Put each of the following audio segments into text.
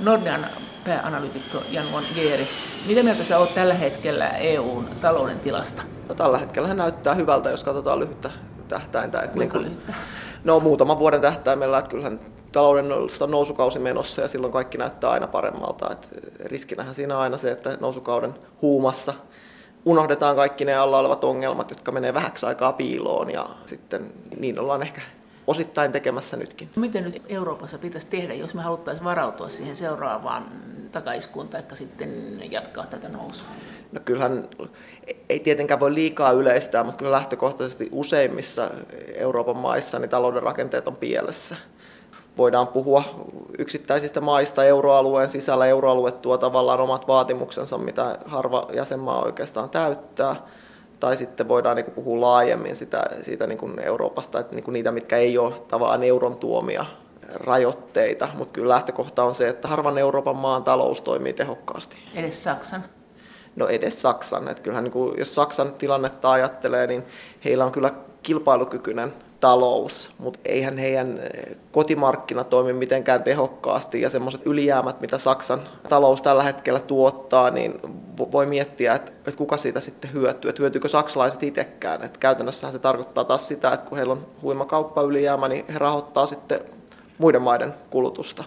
Nordean pääanalyytikko Jan von Geeri. Mitä mieltä sä oot tällä hetkellä EUn talouden tilasta? No, tällä hetkellä näyttää hyvältä, jos katsotaan lyhyttä tähtäintä. Että Kuinka niin kuin, lyhyttä? No muutaman vuoden tähtäimellä, että kyllähän talouden on nousukausi menossa ja silloin kaikki näyttää aina paremmalta. Et riskinähän siinä on aina se, että nousukauden huumassa unohdetaan kaikki ne alla olevat ongelmat, jotka menee vähäksi aikaa piiloon ja sitten niin ollaan ehkä osittain tekemässä nytkin. Miten nyt Euroopassa pitäisi tehdä, jos me haluttaisiin varautua siihen seuraavaan takaiskuun tai sitten jatkaa tätä nousua? No kyllähän ei tietenkään voi liikaa yleistää, mutta kyllä lähtökohtaisesti useimmissa Euroopan maissa niin talouden rakenteet on pielessä. Voidaan puhua yksittäisistä maista euroalueen sisällä. Euroalue tuo tavallaan omat vaatimuksensa, mitä harva jäsenmaa oikeastaan täyttää tai sitten voidaan niin puhua laajemmin sitä, siitä niin kuin Euroopasta, että niin kuin niitä, mitkä ei ole tavallaan euron tuomia rajoitteita, mutta kyllä lähtökohta on se, että harvan Euroopan maan talous toimii tehokkaasti. Edes Saksan? No edes Saksan. Että kyllähän niin kuin, jos Saksan tilannetta ajattelee, niin heillä on kyllä kilpailukykyinen talous, mutta eihän heidän eh, kotimarkkina toimi mitenkään tehokkaasti ja semmoiset ylijäämät, mitä Saksan talous tällä hetkellä tuottaa, niin voi miettiä, että, että kuka siitä sitten hyötyy, että hyötyykö saksalaiset itsekään. Että käytännössähän se tarkoittaa taas sitä, että kun heillä on huima kauppa ylijäämä, niin he rahoittaa sitten muiden maiden kulutusta.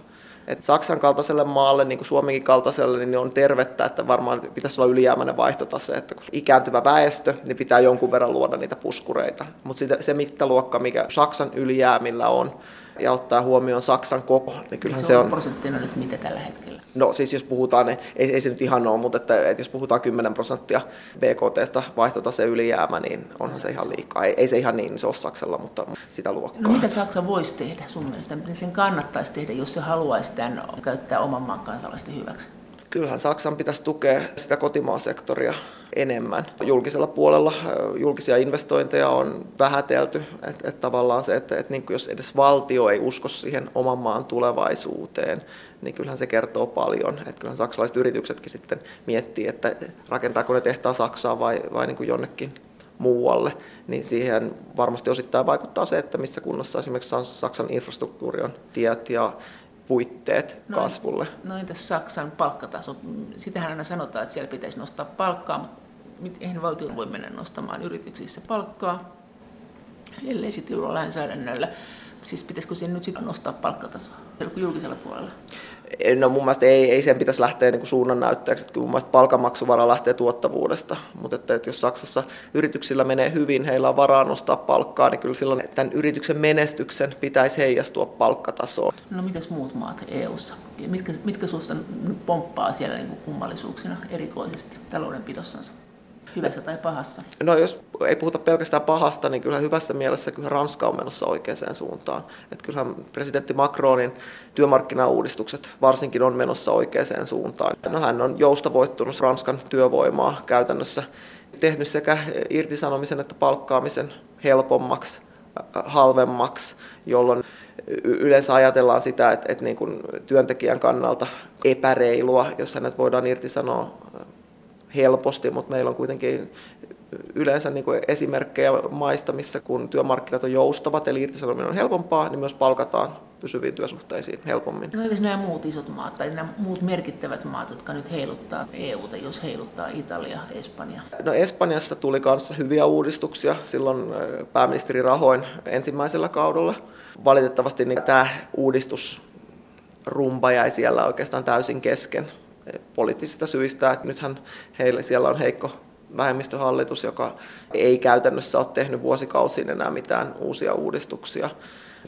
Et Saksan kaltaiselle maalle, niin kuin Suomenkin kaltaiselle, niin on tervettä, että varmaan pitäisi olla ylijäämäinen vaihtotase, että kun ikääntyvä väestö, niin pitää jonkun verran luoda niitä puskureita. Mutta se mittaluokka, mikä Saksan ylijäämillä on, ja ottaa huomioon Saksan koko, niin kyllähän se, on... prosenttina nyt mitä tällä hetkellä? No siis jos puhutaan, niin ei, ei se nyt ihan ole, mutta että, että jos puhutaan 10 prosenttia BKTstä vaihtotase ylijäämä, niin onhan se ihan liikaa. Ei, ei se ihan niin se ole Saksalla, mutta sitä luokkaa. No mitä Saksa voisi tehdä sun mielestä? Miten sen kannattaisi tehdä, jos se haluaisi tämän käyttää oman maan kansalaisten hyväksi? Kyllähän Saksan pitäisi tukea sitä kotimaasektoria enemmän. Julkisella puolella julkisia investointeja on vähätelty, että et tavallaan se, että et niin jos edes valtio ei usko siihen oman maan tulevaisuuteen, niin kyllähän se kertoo paljon. Että kyllähän saksalaiset yrityksetkin sitten miettii, että rakentaako ne tehtaa Saksaan vai, vai niin kuin jonnekin muualle, niin siihen varmasti osittain vaikuttaa se, että missä kunnossa esimerkiksi Saksan infrastruktuuri on, tiet ja puitteet no, kasvulle. No entäs Saksan palkkataso? Sitähän aina sanotaan, että siellä pitäisi nostaa palkkaa, mutta eihän valtio voi mennä nostamaan yrityksissä palkkaa, ellei sitten lainsäädännöllä. Siis pitäisikö siihen nyt sitten nostaa palkkatasoa julkisella puolella? No mun mielestä ei, ei sen pitäisi lähteä niin suunnannäyttäjäksi, että mun mielestä palkanmaksuvara lähtee tuottavuudesta, mutta että, että jos Saksassa yrityksillä menee hyvin, heillä on varaa nostaa palkkaa, niin kyllä silloin tämän yrityksen menestyksen pitäisi heijastua palkkatasoon. No mitäs muut maat EU-ssa? Mitkä, mitkä sinusta pomppaa siellä niin kummallisuuksina erikoisesti taloudenpidossansa? Hyvässä tai pahassa? No jos ei puhuta pelkästään pahasta, niin kyllä hyvässä mielessä kyllä Ranska on menossa oikeaan suuntaan. Että kyllähän presidentti Macronin työmarkkinauudistukset varsinkin on menossa oikeaan suuntaan. No hän on joustavoittunut Ranskan työvoimaa käytännössä, tehnyt sekä irtisanomisen että palkkaamisen helpommaksi, halvemmaksi, jolloin yleensä ajatellaan sitä, että, että niin kuin työntekijän kannalta epäreilua, jos hänet voidaan irtisanoa helposti, mutta meillä on kuitenkin yleensä niin kuin esimerkkejä maista, missä kun työmarkkinat on joustavat, eli irtisanominen on helpompaa, niin myös palkataan pysyviin työsuhteisiin helpommin. No entäs nämä muut isot maat tai nämä muut merkittävät maat, jotka nyt heiluttaa EUta, jos heiluttaa Italia, Espanja? No Espanjassa tuli kanssa hyviä uudistuksia silloin pääministeri Rahoin ensimmäisellä kaudella. Valitettavasti niin tämä uudistusrumba jäi siellä oikeastaan täysin kesken poliittisista syistä, että nythän heille siellä on heikko vähemmistöhallitus, joka ei käytännössä ole tehnyt vuosikausiin enää mitään uusia uudistuksia.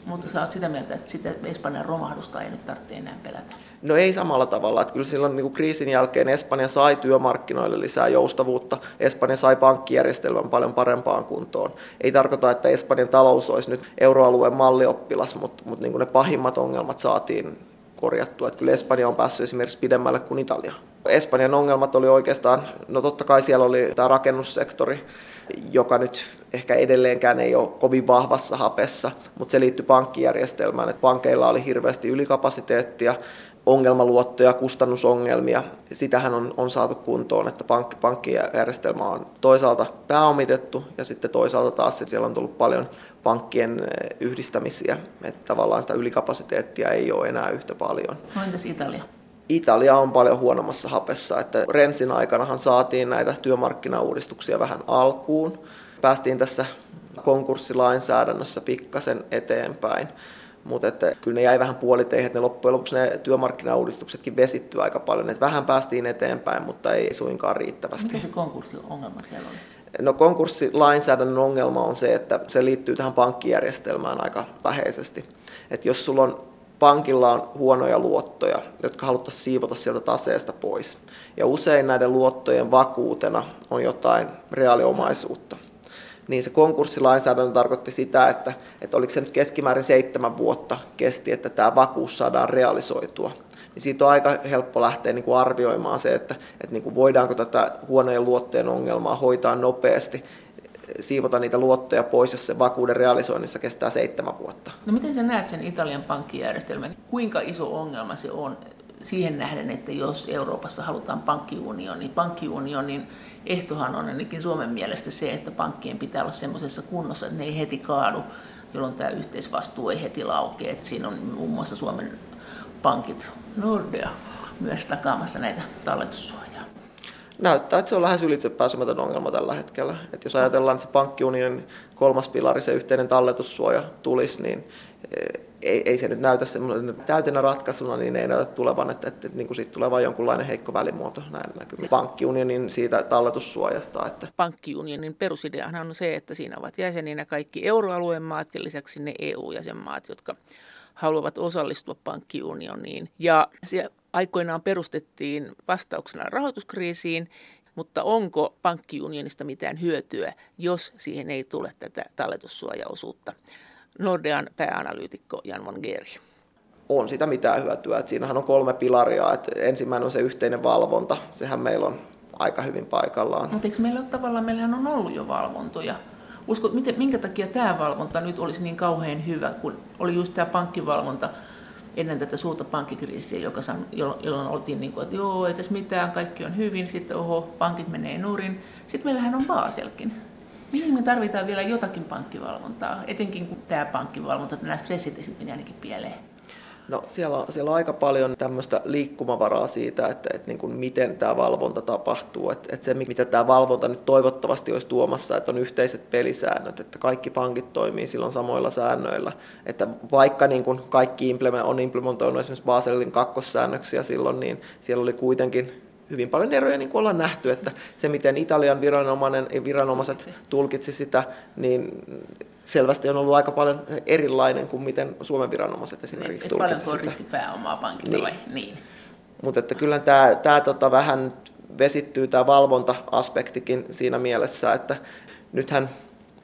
Mutta sä oot sitä mieltä, että sitä Espanjan romahdusta ei nyt tarvitse enää pelätä? No ei samalla tavalla. Että kyllä silloin niin kuin kriisin jälkeen Espanja sai työmarkkinoille lisää joustavuutta. Espanja sai pankkijärjestelmän paljon parempaan kuntoon. Ei tarkoita, että Espanjan talous olisi nyt euroalueen mallioppilas, mutta, mutta niin kuin ne pahimmat ongelmat saatiin korjattua. Että kyllä Espanja on päässyt esimerkiksi pidemmälle kuin Italia. Espanjan ongelmat oli oikeastaan, no totta kai siellä oli tämä rakennussektori, joka nyt ehkä edelleenkään ei ole kovin vahvassa hapessa, mutta se liittyy pankkijärjestelmään, että pankeilla oli hirveästi ylikapasiteettia, ongelmaluottoja, kustannusongelmia. Sitähän on, on saatu kuntoon, että pankki, pankkijärjestelmä on toisaalta pääomitettu ja sitten toisaalta taas siellä on tullut paljon pankkien eh, yhdistämisiä, että tavallaan sitä ylikapasiteettia ei ole enää yhtä paljon. No entäs Italia? Italia on paljon huonommassa hapessa. Että Rensin aikanahan saatiin näitä työmarkkinauudistuksia vähän alkuun. Päästiin tässä konkurssilainsäädännössä pikkasen eteenpäin. Mutta että kyllä ne jäi vähän puoliteihin, että ne loppujen lopuksi ne työmarkkinauudistuksetkin vesittyy aika paljon. Että vähän päästiin eteenpäin, mutta ei suinkaan riittävästi. Mikä se konkurssiongelma siellä oli? No konkurssilainsäädännön ongelma on se, että se liittyy tähän pankkijärjestelmään aika läheisesti. Että jos sulla on pankilla on huonoja luottoja, jotka haluttaisiin siivota sieltä taseesta pois. Ja usein näiden luottojen vakuutena on jotain reaaliomaisuutta. Niin se konkurssilainsäädäntö tarkoitti sitä, että, että oliko se nyt keskimäärin seitsemän vuotta kesti, että tämä vakuus saadaan realisoitua. Niin siitä on aika helppo lähteä niin kuin arvioimaan se, että, että niin kuin voidaanko tätä huonojen luottojen ongelmaa hoitaa nopeasti siivota niitä luottoja pois, jos se vakuuden realisoinnissa kestää seitsemän vuotta. No miten sä näet sen Italian pankkijärjestelmän? Kuinka iso ongelma se on siihen nähden, että jos Euroopassa halutaan pankkiunioni, niin pankkiunionin ehtohan on ainakin Suomen mielestä se, että pankkien pitää olla semmoisessa kunnossa, että ne ei heti kaadu, jolloin tämä yhteisvastuu ei heti laukea. Että siinä on muun muassa Suomen pankit, Nordea, myös takaamassa näitä talletussuojaa näyttää, että se on lähes ylitsepääsemätön ongelma tällä hetkellä. Että jos ajatellaan, että se pankkiunionin kolmas pilari, se yhteinen talletussuoja tulisi, niin ei, ei se nyt näytä semmoinen täytenä ratkaisuna, niin ei näytä tulevan, että, että, että niin kuin siitä tulee vain jonkunlainen heikko välimuoto näin näkyy. Pankkiunionin siitä talletussuojasta. Että. Pankkiunionin perusideahan on se, että siinä ovat jäseninä kaikki euroalueen maat ja lisäksi ne EU-jäsenmaat, jotka haluavat osallistua pankkiunioniin. Ja se aikoinaan perustettiin vastauksena rahoituskriisiin, mutta onko pankkiunionista mitään hyötyä, jos siihen ei tule tätä talletussuojaosuutta? Nordean pääanalyytikko Jan von Geri. On sitä mitään hyötyä. Että siinähän on kolme pilaria. Että ensimmäinen on se yhteinen valvonta. Sehän meillä on aika hyvin paikallaan. Mutta eikö meillä ole tavallaan, meillähän on ollut jo valvontoja. Uskot, miten, minkä takia tämä valvonta nyt olisi niin kauhean hyvä, kun oli just tämä pankkivalvonta – ennen tätä suurta pankkikriisiä, joka san, jolloin oltiin niin kuin, että joo, ei tässä mitään, kaikki on hyvin, sitten oho, pankit menee nurin. Sitten meillähän on Baselkin. Mihin me tarvitaan vielä jotakin pankkivalvontaa, etenkin kun tämä pankkivalvonta, nämä stressitestit menee ainakin pieleen? No siellä on, siellä on aika paljon tämmöistä liikkumavaraa siitä, että, että niin kuin miten tämä valvonta tapahtuu. Että, että se, mitä tämä valvonta nyt toivottavasti olisi tuomassa, että on yhteiset pelisäännöt, että kaikki pankit toimii silloin samoilla säännöillä. Että vaikka niin kuin kaikki on implementoinut esimerkiksi Baselin kakkossäännöksiä silloin, niin siellä oli kuitenkin hyvin paljon eroja, niin kuin ollaan nähty, että se miten Italian viranomainen, viranomaiset tulkitsi sitä, niin selvästi on ollut aika paljon erilainen kuin miten Suomen viranomaiset esimerkiksi niin, tulkitsi sitä. Paljonko on riskipääomaa pankilla niin. vai? Niin. Mutta että kyllä tämä, tämä tota vähän vesittyy tämä valvonta-aspektikin siinä mielessä, että nythän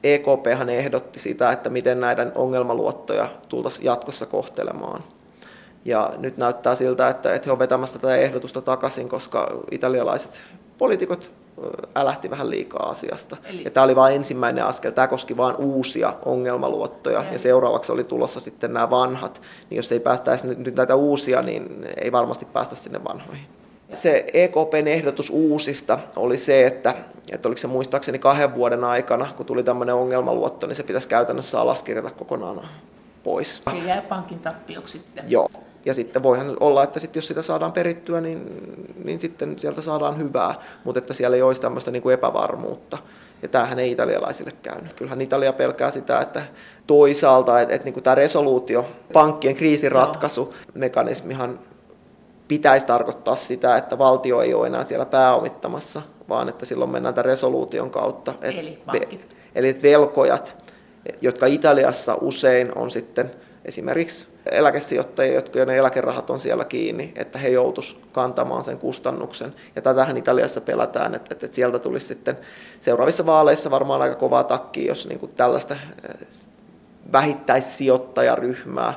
EKP ehdotti sitä, että miten näiden ongelmaluottoja tultaisiin jatkossa kohtelemaan. Ja nyt näyttää siltä, että, että he ovat vetämässä tätä ehdotusta takaisin, koska italialaiset poliitikot älähti vähän liikaa asiasta. Eli... Ja tämä oli vain ensimmäinen askel. Tämä koski vain uusia ongelmaluottoja ja, ja seuraavaksi oli tulossa sitten nämä vanhat. Niin jos ei päästäisi nyt näitä uusia, niin ei varmasti päästä sinne vanhoihin. Se EKPn ehdotus uusista oli se, että, että oliko se muistaakseni kahden vuoden aikana, kun tuli tämmöinen ongelmaluotto, niin se pitäisi käytännössä alaskirjata kokonaan pois. Se jää pankin tappioksi sitten. Joo, ja sitten voihan olla, että sitten jos sitä saadaan perittyä, niin, niin sitten sieltä saadaan hyvää, mutta että siellä ei olisi tämmöistä niin kuin epävarmuutta. Ja tämähän ei italialaisille käynyt. Kyllähän Italia pelkää sitä, että toisaalta, että, että niin kuin tämä resoluutio, pankkien kriisiratkaisumekanismihan pitäisi tarkoittaa sitä, että valtio ei ole enää siellä pääomittamassa, vaan että silloin mennään tämän resoluution kautta. Eli pankit. Eli että velkojat, jotka Italiassa usein on sitten esimerkiksi eläkesijoittajia, jotka ne eläkerahat on siellä kiinni, että he joutuisivat kantamaan sen kustannuksen. Ja tätähän Italiassa pelätään, että, että sieltä tulisi sitten seuraavissa vaaleissa varmaan aika kovaa takki, jos niin kuin tällaista eh, vähittäissijoittajaryhmää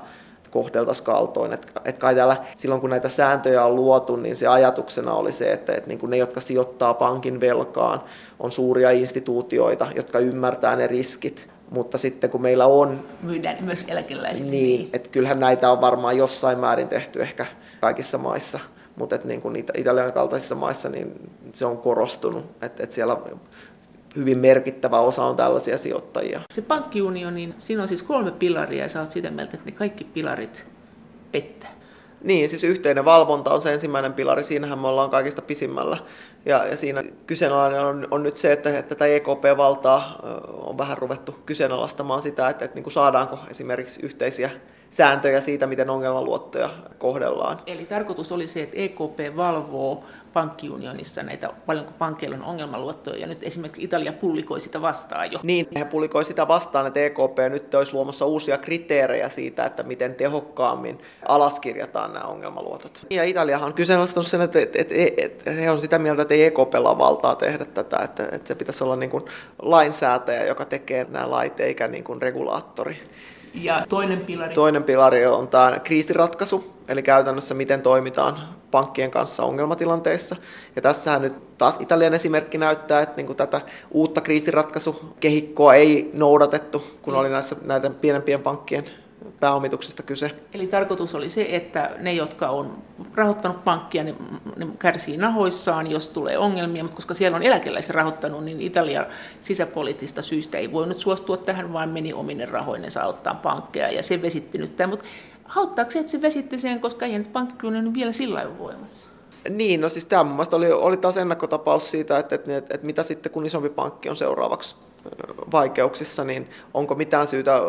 kohdeltaisiin kaltoin. Että, että kai täällä, silloin kun näitä sääntöjä on luotu, niin se ajatuksena oli se, että, että niin ne, jotka sijoittaa pankin velkaan, on suuria instituutioita, jotka ymmärtää ne riskit, mutta sitten kun meillä on... Myydään myös eläkeläisille. Niin, että kyllähän näitä on varmaan jossain määrin tehty ehkä kaikissa maissa, mutta että niin kuin Italian kaltaisissa maissa niin se on korostunut, että, että siellä hyvin merkittävä osa on tällaisia sijoittajia. Se pankkiunioni, niin siinä on siis kolme pilaria ja sä oot sitä mieltä, että ne kaikki pilarit pettää. Niin, siis yhteinen valvonta on se ensimmäinen pilari, siinähän me ollaan kaikista pisimmällä. Ja, ja siinä kyseenalainen on, on nyt se, että, että tätä EKP-valtaa on vähän ruvettu kyseenalaistamaan sitä, että, että niin kuin saadaanko esimerkiksi yhteisiä sääntöjä siitä, miten ongelmaluottoja kohdellaan. Eli tarkoitus oli se, että EKP valvoo pankkiunionissa näitä, paljonko pankkeilla on ongelmaluottoja, ja nyt esimerkiksi Italia pullikoi sitä vastaan jo. Niin, he pullikoi sitä vastaan, että EKP nyt olisi luomassa uusia kriteerejä siitä, että miten tehokkaammin alaskirjataan nämä ongelmaluotot. Ja Italiahan on kyseenalaistanut sen, että, että, että, että he on sitä mieltä, että ei EKPlla ole valtaa tehdä tätä, että, että se pitäisi olla niin kuin lainsäätäjä, joka tekee nämä lait, eikä niin kuin regulaattori. Ja toinen pilari? Toinen pilari on tämä kriisiratkaisu, eli käytännössä miten toimitaan pankkien kanssa ongelmatilanteissa. Ja tässähän nyt taas Italian esimerkki näyttää, että niin kuin tätä uutta kriisiratkaisukehikkoa ei noudatettu, kun oli näissä, näiden pienempien pankkien pääomituksesta kyse. Eli tarkoitus oli se, että ne, jotka on rahoittanut pankkia, ne, ne kärsii nahoissaan, jos tulee ongelmia, mutta koska siellä on eläkeläiset rahoittanut, niin Italia sisäpoliittista syistä ei voinut suostua tähän, vaan meni omine rahoinensa auttaa pankkeja, ja se vesitti nyt tämän. Mutta hauttaako se, että se vesitti sen, koska ei nyt pankkiunioni vielä sillä ole voimassa? Niin, no siis tämä mun mielestä oli, oli taas ennakkotapaus siitä, että, että, että, että mitä sitten kun isompi pankki on seuraavaksi vaikeuksissa, niin onko mitään syytä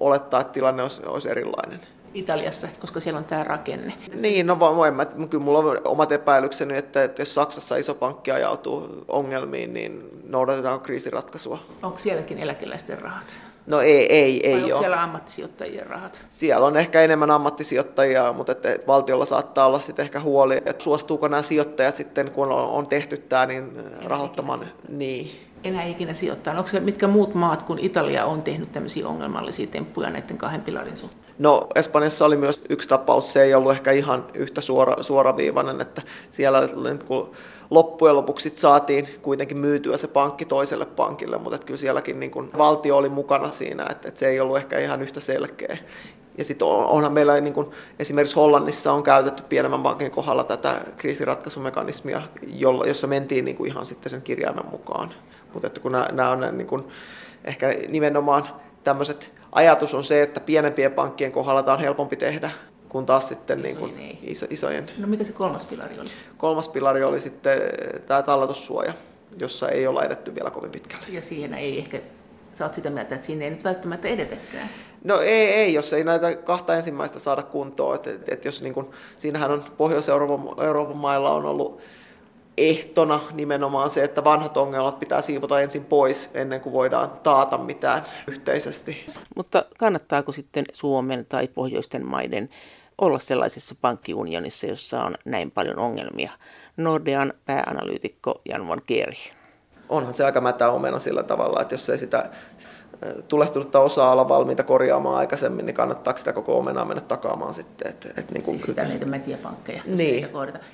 olettaa, että tilanne olisi, olisi erilainen? Italiassa, koska siellä on tämä rakenne. Niin, no voin, mä, kyllä mulla on omat epäilykseni, että, että jos Saksassa iso pankki ajautuu ongelmiin, niin noudatetaan kriisiratkaisua. Onko sielläkin eläkeläisten rahat? No ei, ei, ei Vai ole. siellä ammattisijoittajien rahat? Siellä on ehkä enemmän ammattisijoittajia, mutta että, valtiolla saattaa olla sitten ehkä huoli, että suostuuko nämä sijoittajat sitten, kun on, on tehty tämä, niin rahoittamaan. Niin. Enää ikinä sijoittaa. Onko se, mitkä muut maat kuin Italia on tehnyt tämmöisiä ongelmallisia temppuja näiden kahden pilarin suhteen? No Espanjassa oli myös yksi tapaus, se ei ollut ehkä ihan yhtä suora, suoraviivainen, että siellä kun loppujen lopuksi saatiin kuitenkin myytyä se pankki toiselle pankille, mutta kyllä sielläkin niin kuin valtio oli mukana siinä, että, että se ei ollut ehkä ihan yhtä selkeä. Ja sitten onhan meillä niin kuin esimerkiksi Hollannissa on käytetty pienemmän pankin kohdalla tätä kriisiratkaisumekanismia, jolla, jossa mentiin niin ihan sitten sen kirjaimen mukaan. Mutta että kun nämä, nämä on niin kuin, ehkä nimenomaan tämmöiset ajatus on se, että pienempien pankkien kohdalla tämä on helpompi tehdä, kun taas sitten niin kuin iso, isojen. No mikä se kolmas pilari oli? Kolmas pilari oli sitten tämä talletussuoja, jossa ei ole edetty vielä kovin pitkälle. Ja siinä ei ehkä, sä oot sitä mieltä, että siinä ei nyt välttämättä edetäkään. No ei, ei, jos ei näitä kahta ensimmäistä saada kuntoon. Et, et, et jos niin kun, siinähän on Pohjois-Euroopan Euroopan mailla on ollut ehtona nimenomaan se, että vanhat ongelmat pitää siivota ensin pois ennen kuin voidaan taata mitään yhteisesti. Mutta kannattaako sitten Suomen tai pohjoisten maiden olla sellaisessa pankkiunionissa, jossa on näin paljon ongelmia? Nordean pääanalyytikko Jan von Kieri. Onhan se aika mätä omena sillä tavalla, että jos ei sitä tulehtunutta osaa olla valmiita korjaamaan aikaisemmin, niin kannattaako sitä koko omenaa mennä takaamaan sitten? Et, et niin kuin, siis sitä niitä mätiä Niin.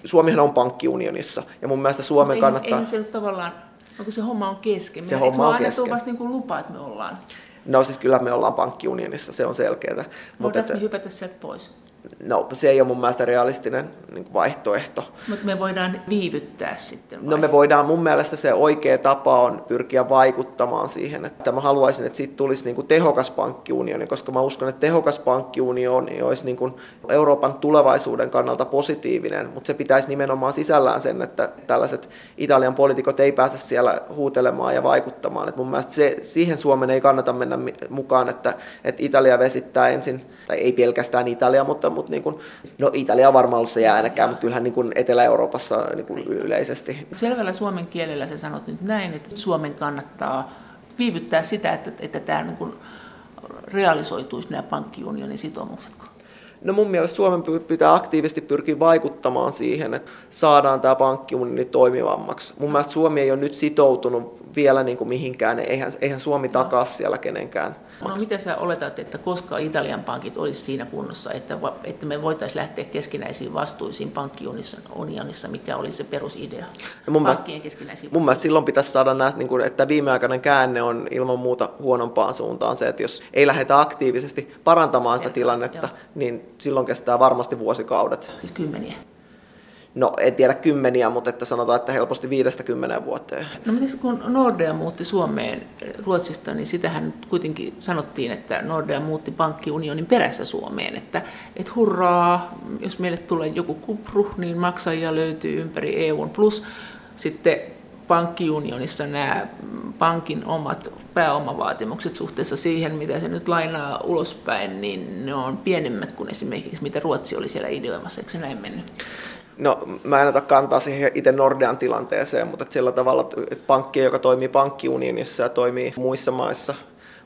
Suomihan on pankkiunionissa ja mun mielestä Suomen Mutta kannattaa... Eihän se nyt tavallaan, onko se homma on kesken? Se homma on kesken. vasta niin kuin lupa, että me ollaan? No siis kyllä me ollaan pankkiunionissa, se on selkeää. Voidaanko me hypätä sieltä pois? No se ei ole mun mielestä realistinen niin vaihtoehto. Mutta me voidaan viivyttää sitten vai? No me voidaan, mun mielestä se oikea tapa on pyrkiä vaikuttamaan siihen, että mä haluaisin, että siitä tulisi niin kuin tehokas pankkiunioni, koska mä uskon, että tehokas pankkiunioni olisi niin kuin Euroopan tulevaisuuden kannalta positiivinen, mutta se pitäisi nimenomaan sisällään sen, että tällaiset Italian poliitikot ei pääse siellä huutelemaan ja vaikuttamaan. Et mun mielestä se, siihen Suomen ei kannata mennä mukaan, että, että Italia vesittää ensin, tai ei pelkästään Italia, mutta mutta niin kuin, no Italia on varmaan ollut se jäänäkään, mutta kyllähän niin kuin Etelä-Euroopassa niin kuin yleisesti. Selvällä suomen kielellä sä sanot nyt näin, että Suomen kannattaa viivyttää sitä, että, että tämä niin kuin realisoituisi nämä pankkiunionin sitoumukset. No mun mielestä Suomen pitää aktiivisesti pyrkiä vaikuttamaan siihen, että saadaan tämä pankkiunioni toimivammaksi. Mun mielestä Suomi ei ole nyt sitoutunut vielä niin kuin mihinkään, eihän, eihän Suomi takaa siellä kenenkään No mitä sä oletat, että koska Italian pankit olisi siinä kunnossa, että, että me voitaisiin lähteä keskinäisiin vastuisiin pankkiunionissa, mikä oli se perusidea? No mun, mielestä, mun mielestä silloin pitäisi saada nähdä, niin kuin, että viimeaikainen käänne on ilman muuta huonompaan suuntaan se, että jos ei lähdetä aktiivisesti parantamaan sitä tilannetta, Joo. niin silloin kestää varmasti vuosikaudet. Siis kymmeniä? No en tiedä kymmeniä, mutta että sanotaan, että helposti viidestä kymmeneen vuoteen. No miten kun Nordea muutti Suomeen Ruotsista, niin sitähän kuitenkin sanottiin, että Nordea muutti pankkiunionin perässä Suomeen, että, että hurraa, jos meille tulee joku kupru, niin maksajia löytyy ympäri EUn, plus sitten pankkiunionissa nämä pankin omat pääomavaatimukset suhteessa siihen, mitä se nyt lainaa ulospäin, niin ne on pienemmät kuin esimerkiksi mitä Ruotsi oli siellä ideoimassa, eikö se näin mennyt? No mä en ota kantaa siihen itse Nordean tilanteeseen, mutta sillä tavalla, että pankki, joka toimii pankkiunionissa ja toimii muissa maissa,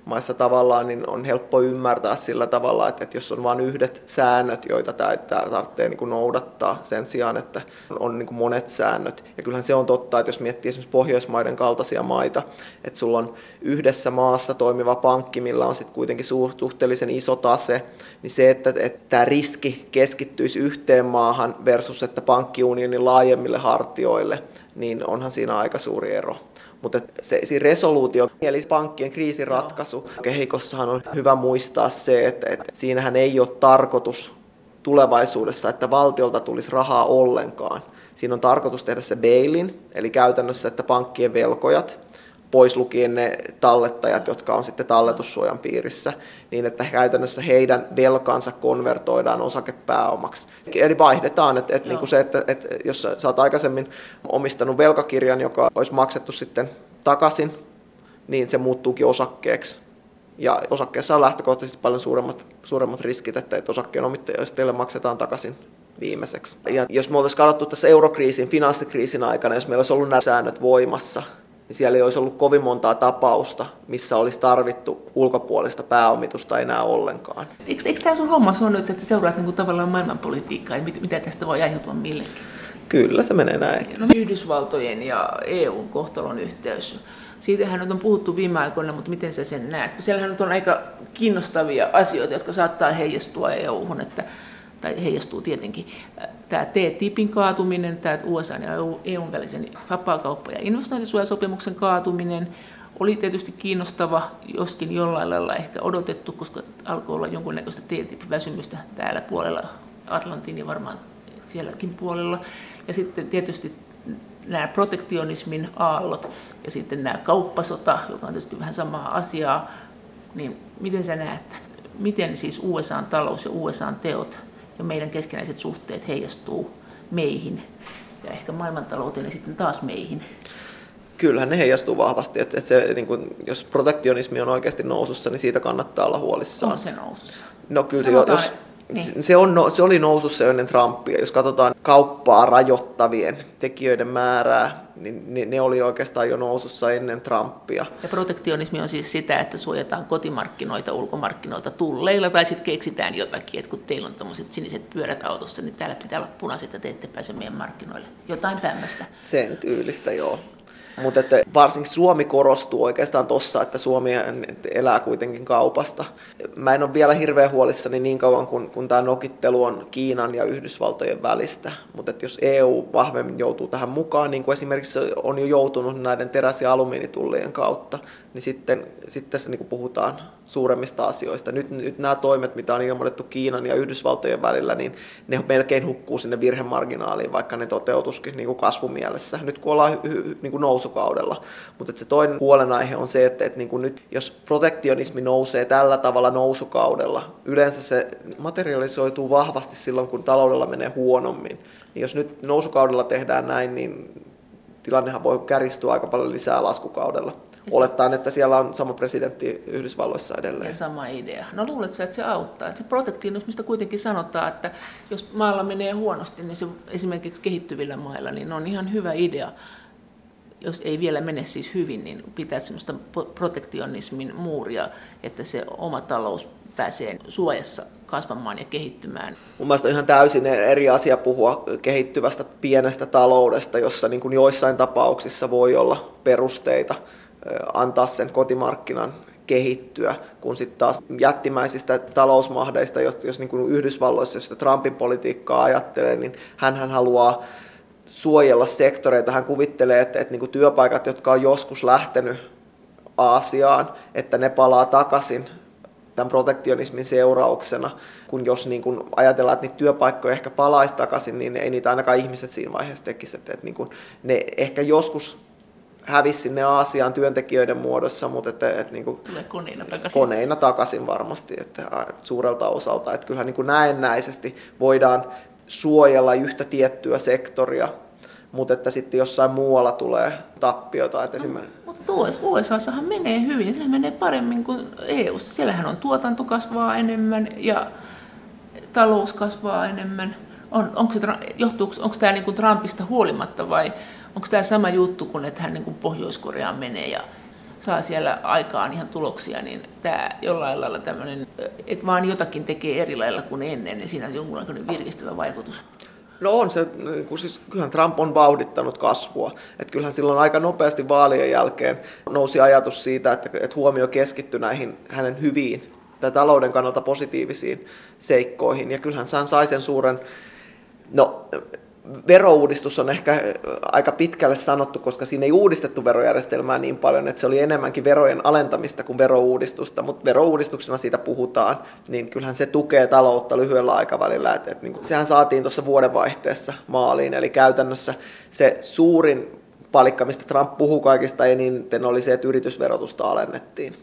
maissa tavallaan, niin on helppo ymmärtää sillä tavalla, että, että jos on vain yhdet säännöt, joita tämä tarvitsee niin kuin noudattaa sen sijaan, että on niin kuin monet säännöt. Ja kyllähän se on totta, että jos miettii esimerkiksi Pohjoismaiden kaltaisia maita, että sulla on yhdessä maassa toimiva pankki, millä on sitten kuitenkin suhteellisen iso tase, niin se, että, että tämä riski keskittyisi yhteen maahan versus että pankkiunionin laajemmille hartioille, niin onhan siinä aika suuri ero. Mutta se, se resoluutio, eli pankkien kriisiratkaisu, kehikossahan on hyvä muistaa se, että, että siinähän ei ole tarkoitus tulevaisuudessa, että valtiolta tulisi rahaa ollenkaan. Siinä on tarkoitus tehdä se bailin, eli käytännössä, että pankkien velkojat pois lukien ne tallettajat, jotka on sitten talletussuojan piirissä, niin että käytännössä heidän velkansa konvertoidaan osakepääomaksi. Eli vaihdetaan, että, että, niin kuin se, että, että jos sä oot aikaisemmin omistanut velkakirjan, joka olisi maksettu sitten takaisin, niin se muuttuukin osakkeeksi. Ja osakkeessa on lähtökohtaisesti paljon suuremmat, suuremmat riskit, että, että osakkeenomistajille maksetaan takaisin viimeiseksi. Ja jos me oltaisiin katsottu tässä eurokriisin, finanssikriisin aikana, jos meillä olisi ollut nämä säännöt voimassa, niin siellä ei olisi ollut kovin montaa tapausta, missä olisi tarvittu ulkopuolista pääomitusta enää ollenkaan. Eikö, eikö tämä sun homma on nyt, että seuraat niin kuin tavallaan maailmanpolitiikkaa ja mitä tästä voi aiheutua millekin? Kyllä se menee näin. No, Yhdysvaltojen ja EUn kohtalon yhteys. Siitähän nyt on puhuttu viime aikoina, mutta miten sä sen näet? Kun siellähän nyt on aika kiinnostavia asioita, jotka saattaa heijastua EU-hun, että tai heijastuu tietenkin tämä TTIPin kaatuminen, tämä USA ja EUn välisen vapaakauppa- ja investointisuojasopimuksen kaatuminen, oli tietysti kiinnostava, joskin jollain lailla ehkä odotettu, koska alkoi olla jonkunnäköistä TTIP-väsymystä täällä puolella Atlantin ja varmaan sielläkin puolella. Ja sitten tietysti nämä protektionismin aallot ja sitten nämä kauppasota, joka on tietysti vähän samaa asiaa, niin miten sä näet, miten siis USAn talous ja USAn teot ja meidän keskinäiset suhteet heijastuu meihin ja ehkä maailmantalouteen ja sitten taas meihin. Kyllähän ne heijastuu vahvasti, että, että se, niin kun, jos protektionismi on oikeasti nousussa, niin siitä kannattaa olla huolissaan. On se nousussa. No kyllä se, jos, niin. Se, on, se oli nousussa ennen Trumpia. Jos katsotaan kauppaa rajoittavien tekijöiden määrää, niin ne, ne oli oikeastaan jo nousussa ennen Trumpia. Ja protektionismi on siis sitä, että suojataan kotimarkkinoita ulkomarkkinoilta tulleilla, tai sitten keksitään jotakin, että kun teillä on tuommoiset siniset pyörät autossa, niin täällä pitää olla punaiset, ja te ette pääse meidän markkinoille. Jotain tämmöistä. Sen tyylistä, joo. Mutta että varsinkin Suomi korostuu oikeastaan tuossa, että Suomi elää kuitenkin kaupasta. Mä en ole vielä hirveän huolissani niin kauan, kun, kun tämä nokittelu on Kiinan ja Yhdysvaltojen välistä. Mutta että jos EU vahvemmin joutuu tähän mukaan, niin kuin esimerkiksi on jo joutunut näiden teräs- ja alumiinitullien kautta, niin sitten, sitten tässä niin puhutaan suuremmista asioista. Nyt, nyt nämä toimet, mitä on ilmoitettu Kiinan ja Yhdysvaltojen välillä, niin ne melkein hukkuu sinne virhemarginaaliin, vaikka ne toteutuskin niin kuin kasvumielessä, nyt kun ollaan niin kuin nousukaudella. Mutta se toinen huolenaihe on se, että, että niin kuin nyt, jos protektionismi nousee tällä tavalla nousukaudella, yleensä se materialisoituu vahvasti silloin, kun taloudella menee huonommin. Niin jos nyt nousukaudella tehdään näin, niin tilannehan voi kärjistyä aika paljon lisää laskukaudella. Olettaen, että siellä on sama presidentti Yhdysvalloissa edelleen. Ja sama idea. No luuletko että se auttaa? Että se protektionismista kuitenkin sanotaan, että jos maalla menee huonosti, niin se esimerkiksi kehittyvillä mailla, niin on ihan hyvä idea jos ei vielä mene siis hyvin, niin pitää sellaista protektionismin muuria, että se oma talous pääsee suojassa kasvamaan ja kehittymään. Mun mielestä on ihan täysin eri asia puhua kehittyvästä pienestä taloudesta, jossa niin kuin joissain tapauksissa voi olla perusteita antaa sen kotimarkkinan kehittyä, kun sitten taas jättimäisistä talousmahdeista, jos, jos niin kuin Yhdysvalloissa, jos Trumpin politiikkaa ajattelee, niin hän haluaa suojella sektoreita. Hän kuvittelee, että, että niin kuin työpaikat, jotka on joskus lähtenyt Aasiaan, että ne palaa takaisin tämän protektionismin seurauksena, kun jos niin kuin ajatellaan, että niitä työpaikkoja ehkä palaisi takaisin, niin ei niitä ainakaan ihmiset siinä vaiheessa tekisi. Että, että niin kuin ne ehkä joskus hävisi sinne Aasiaan työntekijöiden muodossa, mutta että, että niin kuin Tulee koneina takaisin. koneina takaisin varmasti että suurelta osalta. Että kyllähän niin kuin näennäisesti voidaan suojella yhtä tiettyä sektoria, mutta että sitten jossain muualla tulee tappiota. Että esimerkiksi... Mutta USAssahan menee hyvin, siellä menee paremmin kuin eu Siellähän on tuotanto kasvaa enemmän ja talous kasvaa enemmän. On, onko, se, johtuuko, onko tämä niin kuin Trumpista huolimatta vai onko tämä sama juttu kuin että hän niin kuin Pohjois-Koreaan menee ja saa siellä aikaan ihan tuloksia, niin tämä jollain lailla tämmöinen, että vaan jotakin tekee eri lailla kuin ennen, niin siinä on jonkunlainen virkistävä vaikutus. No on se, kun siis, kyllähän Trump on vauhdittanut kasvua. Että kyllähän silloin aika nopeasti vaalien jälkeen nousi ajatus siitä, että, että huomio keskittyi näihin hänen hyviin tai talouden kannalta positiivisiin seikkoihin. Ja kyllähän hän sai sen suuren, no verouudistus on ehkä aika pitkälle sanottu, koska siinä ei uudistettu verojärjestelmää niin paljon, että se oli enemmänkin verojen alentamista kuin verouudistusta, mutta verouudistuksena siitä puhutaan, niin kyllähän se tukee taloutta lyhyellä aikavälillä. Että, että niin kuin, sehän saatiin tuossa vuodenvaihteessa maaliin, eli käytännössä se suurin palikka, mistä Trump puhuu kaikista eniten, oli se, että yritysverotusta alennettiin.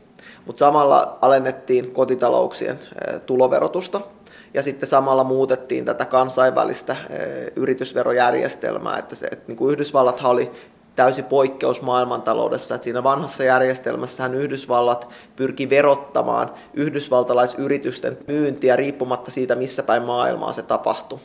Mutta samalla alennettiin kotitalouksien tuloverotusta, ja sitten samalla muutettiin tätä kansainvälistä eh, yritysverojärjestelmää, että, se, että niin kuin Yhdysvallathan oli täysi poikkeus maailmantaloudessa, että siinä vanhassa järjestelmässähän Yhdysvallat pyrki verottamaan yhdysvaltalaisyritysten myyntiä riippumatta siitä, missä päin maailmaa se tapahtui.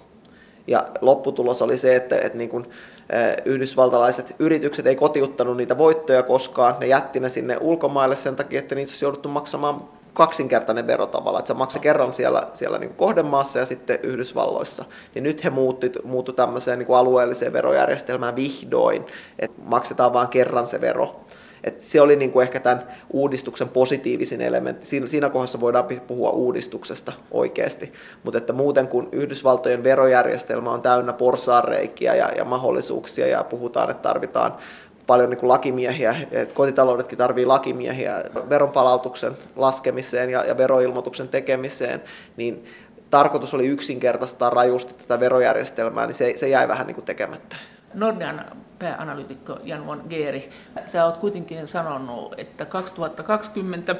Ja lopputulos oli se, että, että niin kuin, eh, yhdysvaltalaiset yritykset ei kotiuttanut niitä voittoja koskaan, ne jätti ne sinne ulkomaille sen takia, että niitä olisi jouduttu maksamaan kaksinkertainen vero tavallaan, että se maksaa kerran siellä, siellä niin kohdemaassa ja sitten Yhdysvalloissa. Niin nyt he muuttu, muuttu tämmöiseen niin alueelliseen verojärjestelmään vihdoin, että maksetaan vain kerran se vero. Et se oli niin kuin ehkä tämän uudistuksen positiivisin elementti. Siinä, siinä kohdassa voidaan puhua uudistuksesta oikeasti. Mutta että muuten kun Yhdysvaltojen verojärjestelmä on täynnä porsaanreikiä ja, ja mahdollisuuksia ja puhutaan, että tarvitaan paljon niin kuin lakimiehiä, että kotitaloudetkin tarvii lakimiehiä veronpalautuksen laskemiseen ja, ja veroilmoituksen tekemiseen, niin tarkoitus oli yksinkertaistaa rajusti tätä verojärjestelmää, niin se, se jäi vähän niin kuin tekemättä. Nordean pääanalyytikko Jan von Geeri, sä oot kuitenkin sanonut, että 2020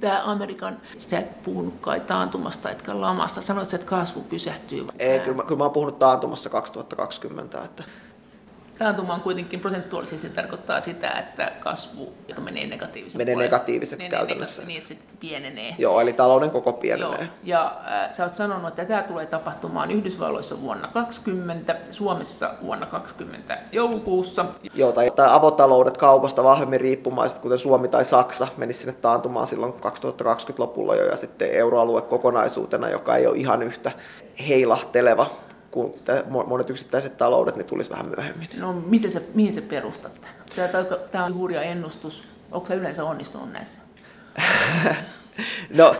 tämä Amerikan, sä et puhunut kai taantumasta etkä lamasta, sanoit, että kasvu pysähtyy. Ei, kyllä mä, kyllä mä oon puhunut taantumassa 2020, että Taantuma on kuitenkin prosentuaalisesti tarkoittaa sitä, että kasvu joka menee negatiiviseksi. Menee negatiiviseksi menee käytännössä. Niin, että se pienenee. Joo, eli talouden koko pienenee. Joo. Ja äh, sä oot sanonut, että tämä tulee tapahtumaan Yhdysvalloissa vuonna 2020, Suomessa vuonna 2020 joulukuussa. Joo, tai, tai avotaloudet kaupasta vahvemmin riippumaiset, kuten Suomi tai Saksa, meni sinne taantumaan silloin 2020 lopulla jo, ja sitten euroalue kokonaisuutena, joka ei ole ihan yhtä heilahteleva kun monet yksittäiset taloudet niin tulisi vähän myöhemmin. No miten se, mihin se perustat? Tämä on hurja ennustus. Onko se yleensä onnistunut näissä? no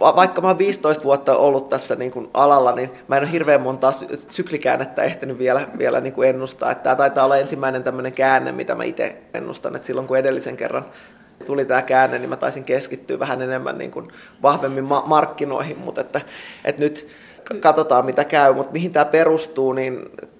vaikka mä oon 15 vuotta ollut tässä niin kuin alalla, niin mä en ole hirveän montaa syklikäännettä ehtinyt vielä, vielä niin kuin ennustaa. Että tämä taitaa olla ensimmäinen tämmöinen käänne, mitä mä itse ennustan. Että silloin kun edellisen kerran tuli tämä käänne, niin mä taisin keskittyä vähän enemmän niin kuin vahvemmin ma- markkinoihin, mutta että, että nyt katsotaan mitä käy, mutta mihin tämä perustuu, niin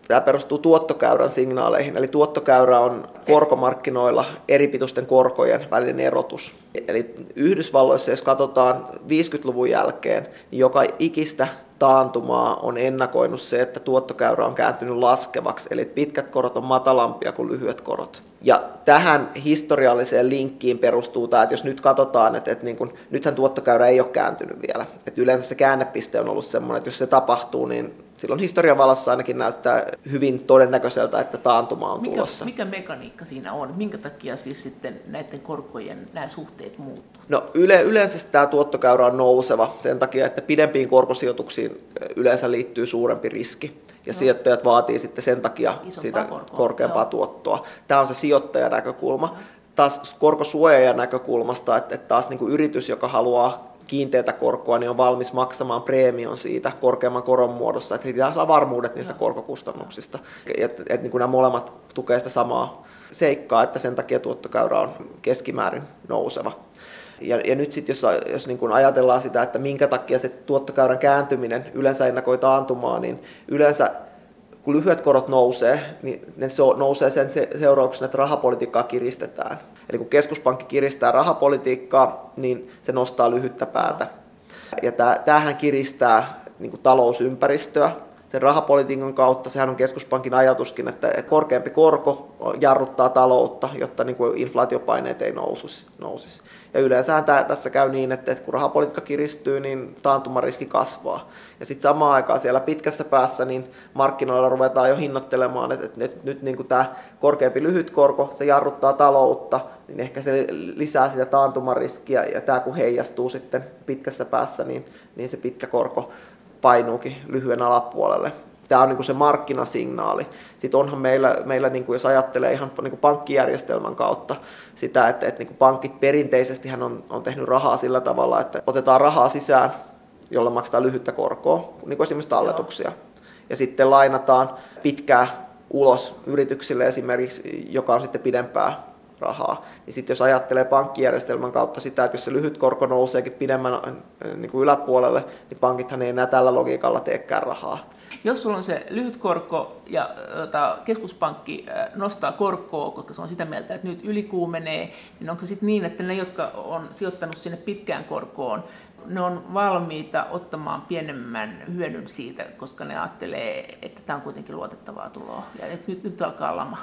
tämä perustuu tuottokäyrän signaaleihin. Eli tuottokäyrä on korkomarkkinoilla eri pituisten korkojen välinen erotus. Eli Yhdysvalloissa, jos katsotaan 50-luvun jälkeen, niin joka ikistä taantumaa on ennakoinut se, että tuottokäyrä on kääntynyt laskevaksi, eli pitkät korot on matalampia kuin lyhyet korot. Ja tähän historialliseen linkkiin perustuu tämä, että jos nyt katsotaan, että, että niin kun, nythän tuottokäyrä ei ole kääntynyt vielä. Että yleensä se käännepiste on ollut sellainen, että jos se tapahtuu, niin silloin historian valossa ainakin näyttää hyvin todennäköiseltä, että taantuma on mikä, tulossa. Mikä mekaniikka siinä on? Minkä takia siis sitten näiden korkojen nämä suhteet muuttuu? No yle, yleensä tämä tuottokäyrä on nouseva sen takia, että pidempiin korkosijoituksiin yleensä liittyy suurempi riski. Ja no. sijoittajat vaatii sitten sen takia Isompaa sitä korkoa. korkeampaa Joo. tuottoa. Tämä on se sijoittajan näkökulma. No. Taas korkosuojajan näkökulmasta, että, että taas niin kuin yritys, joka haluaa kiinteätä korkoa, niin on valmis maksamaan preemion siitä korkeamman koron muodossa, että pitää saa varmuudet niistä no. korkokustannuksista. Että et, niin nämä molemmat tukevat sitä samaa seikkaa, että sen takia tuottokäyrä on keskimäärin nouseva. Ja, ja nyt sitten jos, jos niin kun ajatellaan sitä, että minkä takia se tuottokäyrän kääntyminen yleensä ennakoi taantumaa, niin yleensä kun lyhyet korot nousee, niin ne nousee sen seurauksena, että rahapolitiikkaa kiristetään. Eli kun keskuspankki kiristää rahapolitiikkaa, niin se nostaa lyhyttä päätä. Ja tämähän kiristää niin kuin talousympäristöä. Sen rahapolitiikan kautta, sehän on keskuspankin ajatuskin, että korkeampi korko jarruttaa taloutta, jotta niin kuin inflaatiopaineet ei nousisi. nousisi. Ja yleensä tässä käy niin, että kun rahapolitiikka kiristyy, niin taantumariski kasvaa. Ja sitten samaan aikaan siellä pitkässä päässä niin markkinoilla ruvetaan jo hinnoittelemaan, että, että nyt, nyt niin tämä korkeampi lyhyt korko, se jarruttaa taloutta, niin ehkä se lisää sitä taantumariskiä ja tämä kun heijastuu sitten pitkässä päässä, niin, niin se pitkä korko painuukin lyhyen alapuolelle. Tämä on niin se markkinasignaali. Sitten onhan meillä, meillä niin kuin jos ajattelee ihan niin kuin pankkijärjestelmän kautta sitä, että, että niin kuin pankit perinteisesti on, on tehnyt rahaa sillä tavalla, että otetaan rahaa sisään, jolla maksetaan lyhyttä korkoa, niin kuin esimerkiksi talletuksia. Ja sitten lainataan pitkää ulos yrityksille esimerkiksi, joka on sitten pidempää rahaa. Niin sitten jos ajattelee pankkijärjestelmän kautta sitä, että jos se lyhyt korko nouseekin pidemmän niin kuin yläpuolelle, niin pankithan ei enää tällä logiikalla teekään rahaa. Jos sulla on se lyhyt korko ja ota, keskuspankki nostaa korkoa, koska se on sitä mieltä, että nyt ylikuumenee, niin onko se sitten niin, että ne, jotka on sijoittanut sinne pitkään korkoon, ne on valmiita ottamaan pienemmän hyödyn siitä, koska ne ajattelee, että tämä on kuitenkin luotettavaa tuloa ja että nyt, nyt alkaa lama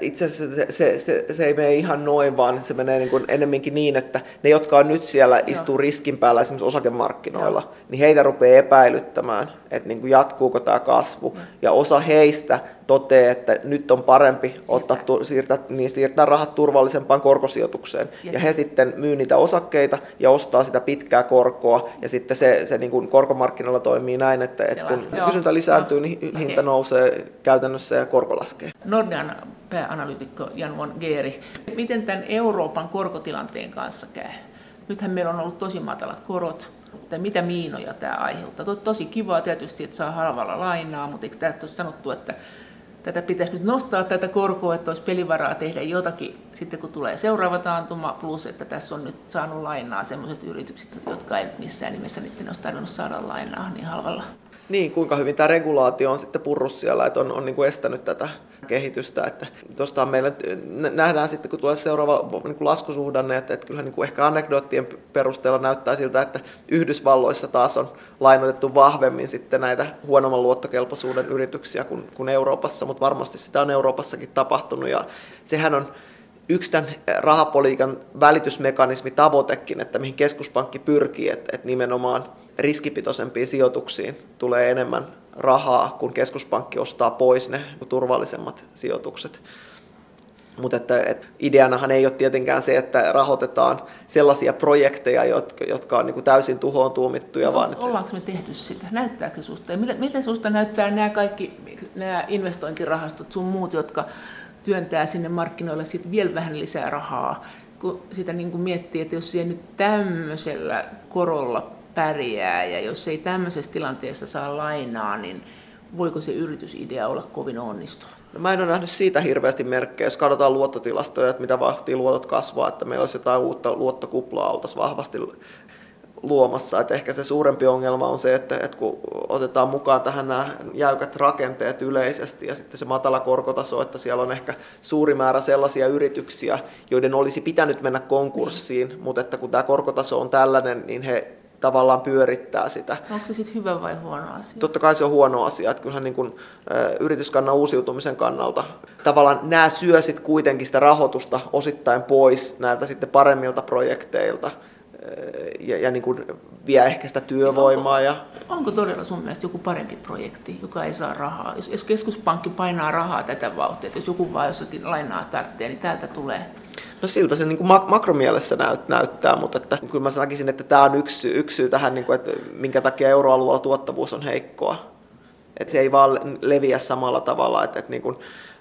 itse asiassa se, se, se, se ei mene ihan noin, vaan se menee niin kuin enemmänkin niin, että ne, jotka on nyt siellä istuu riskin päällä esimerkiksi osakemarkkinoilla, Joo. niin heitä rupeaa epäilyttämään, että niin kuin jatkuuko tämä kasvu. Joo. Ja osa heistä toteaa, että nyt on parempi siirtää, ottaa, siirtää, niin siirtää rahat turvallisempaan korkosijoitukseen. Ja, ja he sitten myy niitä osakkeita ja ostaa sitä pitkää korkoa. Ja sitten se, se niin kuin korkomarkkinoilla toimii näin, että, että kun kysyntä lisääntyy, niin hinta nousee käytännössä ja korko laskee. Nordean pääanalyytikko Jan von Geeri. Miten tämän Euroopan korkotilanteen kanssa käy? Nythän meillä on ollut tosi matalat korot, tai mitä miinoja tämä aiheuttaa. Tosi kivaa tietysti, että saa halvalla lainaa, mutta eikö tämä ole sanottu, että tätä pitäisi nyt nostaa tätä korkoa, että olisi pelivaraa tehdä jotakin sitten kun tulee seuraava taantuma, plus että tässä on nyt saanut lainaa sellaiset yritykset, jotka ei missään nimessä niiden olisi tarvinnut saada lainaa niin halvalla. Niin, kuinka hyvin tämä regulaatio on sitten purru siellä, että on, on niin kuin estänyt tätä kehitystä. Että tuosta meillä nähdään sitten, kun tulee seuraava niin kuin laskusuhdanne, että, että kyllähän niin kuin ehkä anekdoottien perusteella näyttää siltä, että Yhdysvalloissa taas on lainoitettu vahvemmin sitten näitä huonomman luottokelpoisuuden yrityksiä kuin, kuin Euroopassa, mutta varmasti sitä on Euroopassakin tapahtunut ja sehän on yksi tämän rahapoliikan välitysmekanismi tavoitekin, että mihin keskuspankki pyrkii, että, että nimenomaan riskipitoisempiin sijoituksiin tulee enemmän rahaa, kun keskuspankki ostaa pois ne turvallisemmat sijoitukset. Mutta että, että ideanahan ei ole tietenkään se, että rahoitetaan sellaisia projekteja, jotka, jotka on niin kuin täysin tuhoon tuomittuja. No, vaan, että... Ollaanko me tehty sitä? Näyttääkö sinusta? Ja miltä, miltä sinusta näyttää nämä kaikki nämä investointirahastot, sun muut, jotka työntää sinne markkinoille sit vielä vähän lisää rahaa? Kun sitä niin kuin miettii, että jos siellä nyt tämmöisellä korolla pärjää ja jos ei tämmöisessä tilanteessa saa lainaa, niin voiko se yritysidea olla kovin onnistunut? No mä en ole nähnyt siitä hirveästi merkkejä, jos katsotaan luottotilastoja, että mitä vahtii luotot kasvaa, että meillä olisi jotain uutta luottokuplaa oltaisiin vahvasti luomassa. Että ehkä se suurempi ongelma on se, että, että kun otetaan mukaan tähän nämä jäykät rakenteet yleisesti ja sitten se matala korkotaso, että siellä on ehkä suuri määrä sellaisia yrityksiä, joiden olisi pitänyt mennä konkurssiin, mutta että kun tämä korkotaso on tällainen, niin he tavallaan pyörittää sitä. Onko se sitten hyvä vai huono asia? Totta kai se on huono asia, että kyllähän niin kuin, yrityskannan uusiutumisen kannalta tavallaan nämä syö sitten kuitenkin sitä rahoitusta osittain pois näiltä sitten paremmilta projekteilta ja, ja niin kuin vie ehkä sitä työvoimaa. Siis onko, ja... onko todella sun mielestä joku parempi projekti, joka ei saa rahaa? Jos, jos keskuspankki painaa rahaa tätä vauhtia, että jos joku vaan jossakin lainaa tarvitsee, niin täältä tulee No siltä se niin kuin makromielessä näyt, näyttää, mutta että, kyllä mä näkisin, että tämä on yksi, yksi syy tähän, niin kuin, että minkä takia euroalueella tuottavuus on heikkoa. Että se ei vaan leviä samalla tavalla. Että, että niin kuin,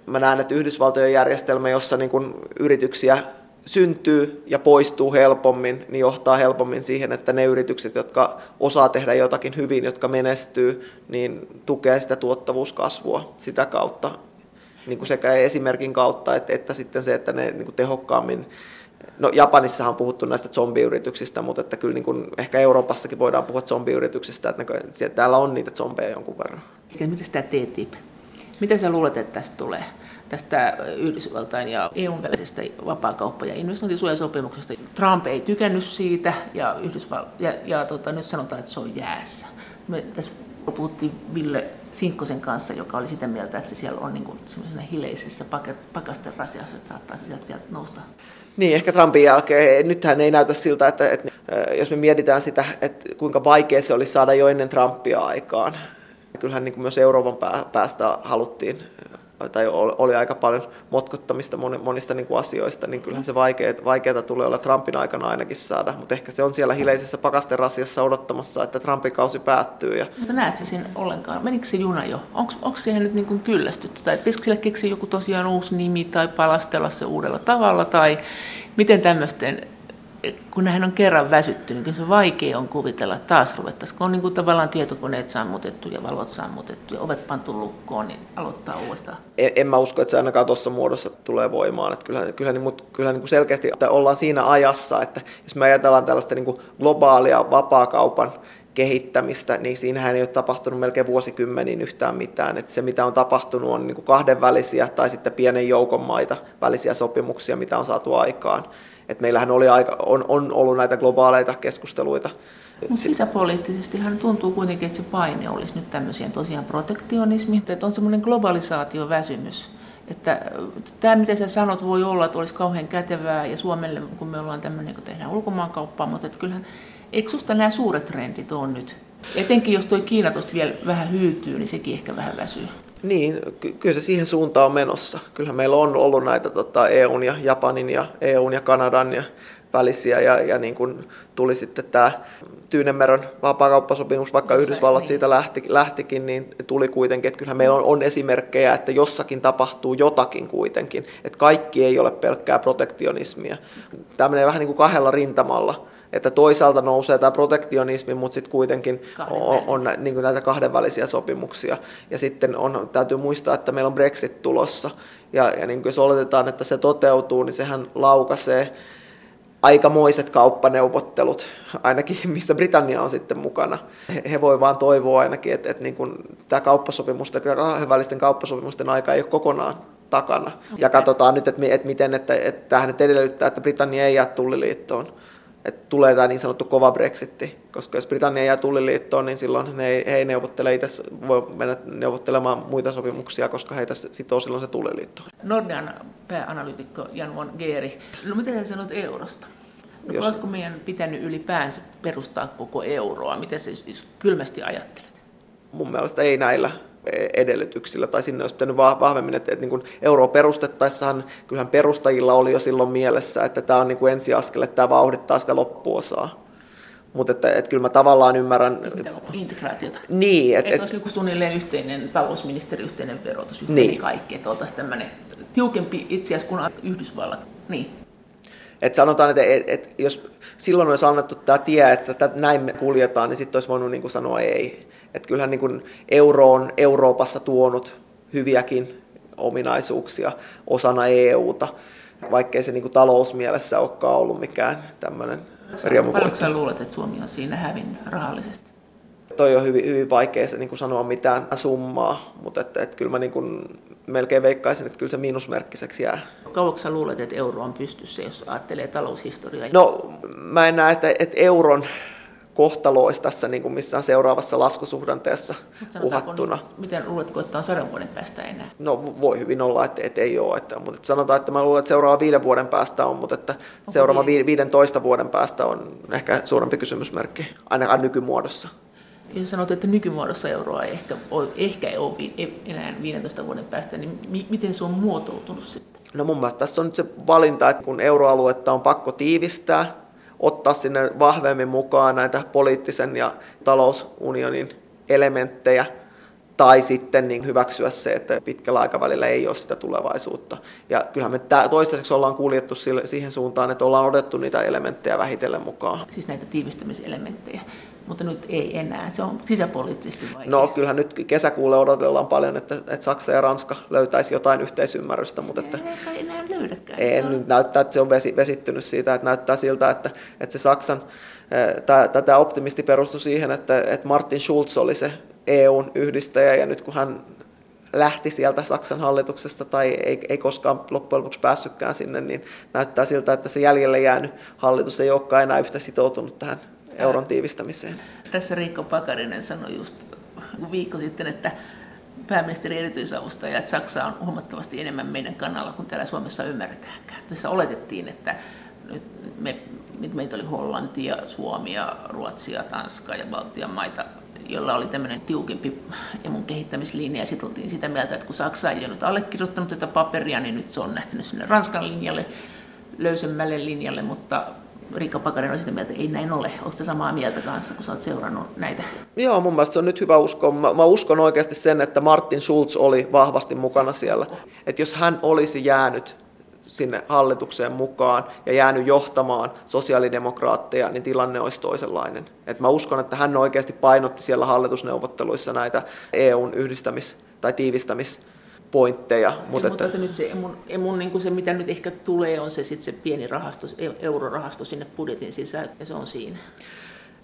mä näen, että Yhdysvaltojen järjestelmä, jossa niin kuin yrityksiä syntyy ja poistuu helpommin, niin johtaa helpommin siihen, että ne yritykset, jotka osaa tehdä jotakin hyvin, jotka menestyy, niin tukee sitä tuottavuuskasvua sitä kautta niin kuin sekä esimerkin kautta, että, että sitten se, että ne niin kuin tehokkaammin No Japanissahan on puhuttu näistä zombiyrityksistä, mutta että kyllä niin kuin, ehkä Euroopassakin voidaan puhua zombiyrityksistä, että ne, täällä on niitä zombeja jonkun verran. Miten tämä TTIP? Mitä sä luulet, että tästä tulee? tästä Yhdysvaltain ja EUn välisestä vapaakauppa- ja investointisuojasopimuksesta. Trump ei tykännyt siitä ja, Yhdysval- ja, ja tota, nyt sanotaan, että se on jäässä. Me tässä puhuttiin Ville Sinkkosen kanssa, joka oli sitä mieltä, että se siellä on niin semmoisena hileisessä pakasten rasiassa, että saattaa se sieltä vielä nousta. Niin, ehkä Trumpin jälkeen. Nythän ei näytä siltä, että, että jos me mietitään sitä, että kuinka vaikea se oli saada jo ennen Trumpia aikaan. Kyllähän niin kuin myös Euroopan päästä haluttiin tai oli aika paljon motkottamista monista niin kuin asioista, niin kyllähän se vaikeaa, tulee olla Trumpin aikana ainakin saada, mutta ehkä se on siellä hileisessä pakasterasiassa odottamassa, että Trumpin kausi päättyy. Ja... Mutta näet se siinä ollenkaan? Menikö se juna jo? Onko siihen nyt niin kuin kyllästytty? Tai pitäisikö sille keksiä joku tosiaan uusi nimi tai palastella se uudella tavalla? Tai miten tämmöisten kun nähän on kerran väsytty, niin kyllä se vaikea on kuvitella, että taas ruvettaisiin. Kun on niin kuin tavallaan tietokoneet sammutettu ja valot sammutettu ja ovet pantu lukkoon, niin aloittaa uudestaan. En, en mä usko, että se ainakaan tuossa muodossa tulee voimaan. Että kyllähän, kyllähän, mutta kyllähän niin kuin selkeästi että ollaan siinä ajassa, että jos me ajatellaan tällaista niin kuin globaalia vapaakaupan kehittämistä, niin siinähän ei ole tapahtunut melkein vuosikymmeniin yhtään mitään. Että se, mitä on tapahtunut, on niin kuin kahdenvälisiä tai sitten pienen joukon maita välisiä sopimuksia, mitä on saatu aikaan. Et meillähän oli aika, on, on ollut näitä globaaleita keskusteluita. Mutta sisäpoliittisestihan tuntuu kuitenkin, että se paine olisi nyt tämmöisiä tosiaan protektionismi, että on semmoinen globalisaatioväsymys. Että tämä, mitä sä sanot, voi olla, että olisi kauhean kätevää ja Suomelle, kun me ollaan tämmöinen, kun tehdään ulkomaankauppaa, mutta että kyllähän, eikö susta nämä suuret trendit on nyt? Etenkin jos tuo Kiina tuosta vielä vähän hyytyy, niin sekin ehkä vähän väsyy. Niin, ky- kyllä se siihen suuntaan on menossa. Kyllähän meillä on ollut näitä tota, EUn ja Japanin ja EUn ja Kanadan ja välisiä ja, ja niin kuin tuli sitten tämä Tyynemeren vapaakauppasopimus, vaikka Usein, Yhdysvallat niin. siitä lähti, lähtikin, niin tuli kuitenkin, että kyllähän meillä on, on esimerkkejä, että jossakin tapahtuu jotakin kuitenkin, että kaikki ei ole pelkkää protektionismia. Tämä menee vähän niin kuin kahdella rintamalla että toisaalta nousee tämä protektionismi, mutta sitten kuitenkin on, on niin kuin näitä kahdenvälisiä sopimuksia. Ja sitten on, täytyy muistaa, että meillä on Brexit tulossa, ja, ja niin kuin jos oletetaan, että se toteutuu, niin sehän laukaisee aikamoiset kauppaneuvottelut, ainakin missä Britannia on sitten mukana. He, he voi vaan toivoa ainakin, että, että niin kuin tämä kauppasopimusten, kahdenvälisten kauppasopimusten aika ei ole kokonaan takana. Ja katsotaan nyt, että, että miten, että, että tämähän nyt edellyttää, että Britannia ei jää tulliliittoon että tulee tämä niin sanottu kova brexitti, koska jos Britannia jää tulliliittoon, niin silloin he ei, he ei neuvottele itse, voi mennä neuvottelemaan muita sopimuksia, koska heitä sitoo silloin se tulliliitto. Nordean pääanalyytikko Jan von Geeri, no mitä sä sanot eurosta? No, jos... Oletko meidän pitänyt ylipäänsä perustaa koko euroa? Miten se siis kylmästi ajattelet? Mun mielestä ei näillä edellytyksillä, tai sinne olisi pitänyt vahvemmin, että, että niin kuin euroa perustettaessahan kyllähän perustajilla oli jo silloin mielessä, että tämä on niin kuin ensiaskel, että tämä vauhdittaa sitä loppuosaa. Mutta että, että kyllä mä tavallaan ymmärrän... Integraatiota. Niin. Että et, olisi niin suunnilleen yhteinen talousministeri, yhteinen verotus, yhteinen niin. kaikki, että oltaisiin tämmöinen tiukempi itse asiassa kuin Yhdysvallat. Niin. Et sanotaan, että et, et, jos silloin olisi annettu tämä tie, että näin me kuljetaan, niin sitten olisi voinut niin kuin sanoa ei. Että kyllähän niin kuin euro on Euroopassa tuonut hyviäkin ominaisuuksia osana EUta, vaikkei se niin kuin talousmielessä olekaan ollut mikään tämmöinen Paljonko sä luulet, että Suomi on siinä hävinnyt rahallisesti? Toi on hyvin, hyvin vaikea se, niin kuin sanoa mitään summaa, mutta että, että kyllä mä niin kuin melkein veikkaisin, että kyllä se miinusmerkkiseksi jää. Kauanko sä luulet, että euro on pystyssä, jos ajattelee taloushistoriaa? No mä en näe, että, että euron kohtalo olisi tässä niin kuin missään seuraavassa laskusuhdanteessa uhattuna. Nyt, miten luuletko, että on sadan vuoden päästä enää? No voi hyvin olla, että, että ei ole. Että, mutta että sanotaan, että mä luulen, että seuraava viiden vuoden päästä on, mutta että Onko seuraava niin? 15 vuoden päästä on ehkä suurempi kysymysmerkki, ainakaan nykymuodossa. Jos sanot, että nykymuodossa euroa ei ehkä, ole, ehkä ei ole enää 15 vuoden päästä, niin mi- miten se on muotoutunut sitten? No mun mielestä tässä on nyt se valinta, että kun euroaluetta on pakko tiivistää, ottaa sinne vahvemmin mukaan näitä poliittisen ja talousunionin elementtejä, tai sitten niin hyväksyä se, että pitkällä aikavälillä ei ole sitä tulevaisuutta. Ja kyllähän me toistaiseksi ollaan kuljettu siihen suuntaan, että ollaan otettu niitä elementtejä vähitellen mukaan. Siis näitä tiivistymiselementtejä, mutta nyt ei enää. Se on sisäpoliittisesti vaikea. No kyllähän nyt kesäkuulle odotellaan paljon, että, että Saksa ja Ranska löytäisi jotain yhteisymmärrystä. Mutta että... Ei, ei enää löydäkään. Ei, nyt näyttää, että se on vesi, vesittynyt siitä, että näyttää siltä, että, että se Saksan, tämä optimisti perustui siihen, että, että Martin Schulz oli se EUn yhdistäjä, ja nyt kun hän lähti sieltä Saksan hallituksesta tai ei, ei koskaan loppujen lopuksi päässytkään sinne, niin näyttää siltä, että se jäljelle jäänyt hallitus ei olekaan enää yhtä sitoutunut tähän euron tiivistämiseen. Tässä Riikka Pakarinen sanoi just viikko sitten, että pääministeri erityisavustaja, että Saksa on huomattavasti enemmän meidän kannalla kuin täällä Suomessa ymmärretäänkään. Tässä oletettiin, että nyt me, meitä oli Hollantia, Suomia, Ruotsia, Tanska ja Baltian maita, jolla oli tämmöinen tiukempi emun kehittämislinja. Ja sitten oltiin sitä mieltä, että kun Saksa ei ole nyt allekirjoittanut tätä paperia, niin nyt se on nähtynyt sinne Ranskan linjalle, löysemmälle linjalle, mutta Riikka Pakarin on sitä mieltä, että ei näin ole. Se samaa mieltä kanssa, kun oot seurannut näitä? Joo, mun mielestä se on nyt hyvä uskoa. Mä, mä uskon oikeasti sen, että Martin Schulz oli vahvasti mukana siellä. Että jos hän olisi jäänyt sinne hallitukseen mukaan ja jäänyt johtamaan sosiaalidemokraatteja, niin tilanne olisi toisenlainen. Et mä uskon, että hän oikeasti painotti siellä hallitusneuvotteluissa näitä EUn yhdistämis- tai tiivistämis- pointteja. Mutta että... että nyt se, emun, emun, niin se, mitä nyt ehkä tulee, on se, sit se pieni rahasto, eurorahasto sinne budjetin sisään, ja se on siinä.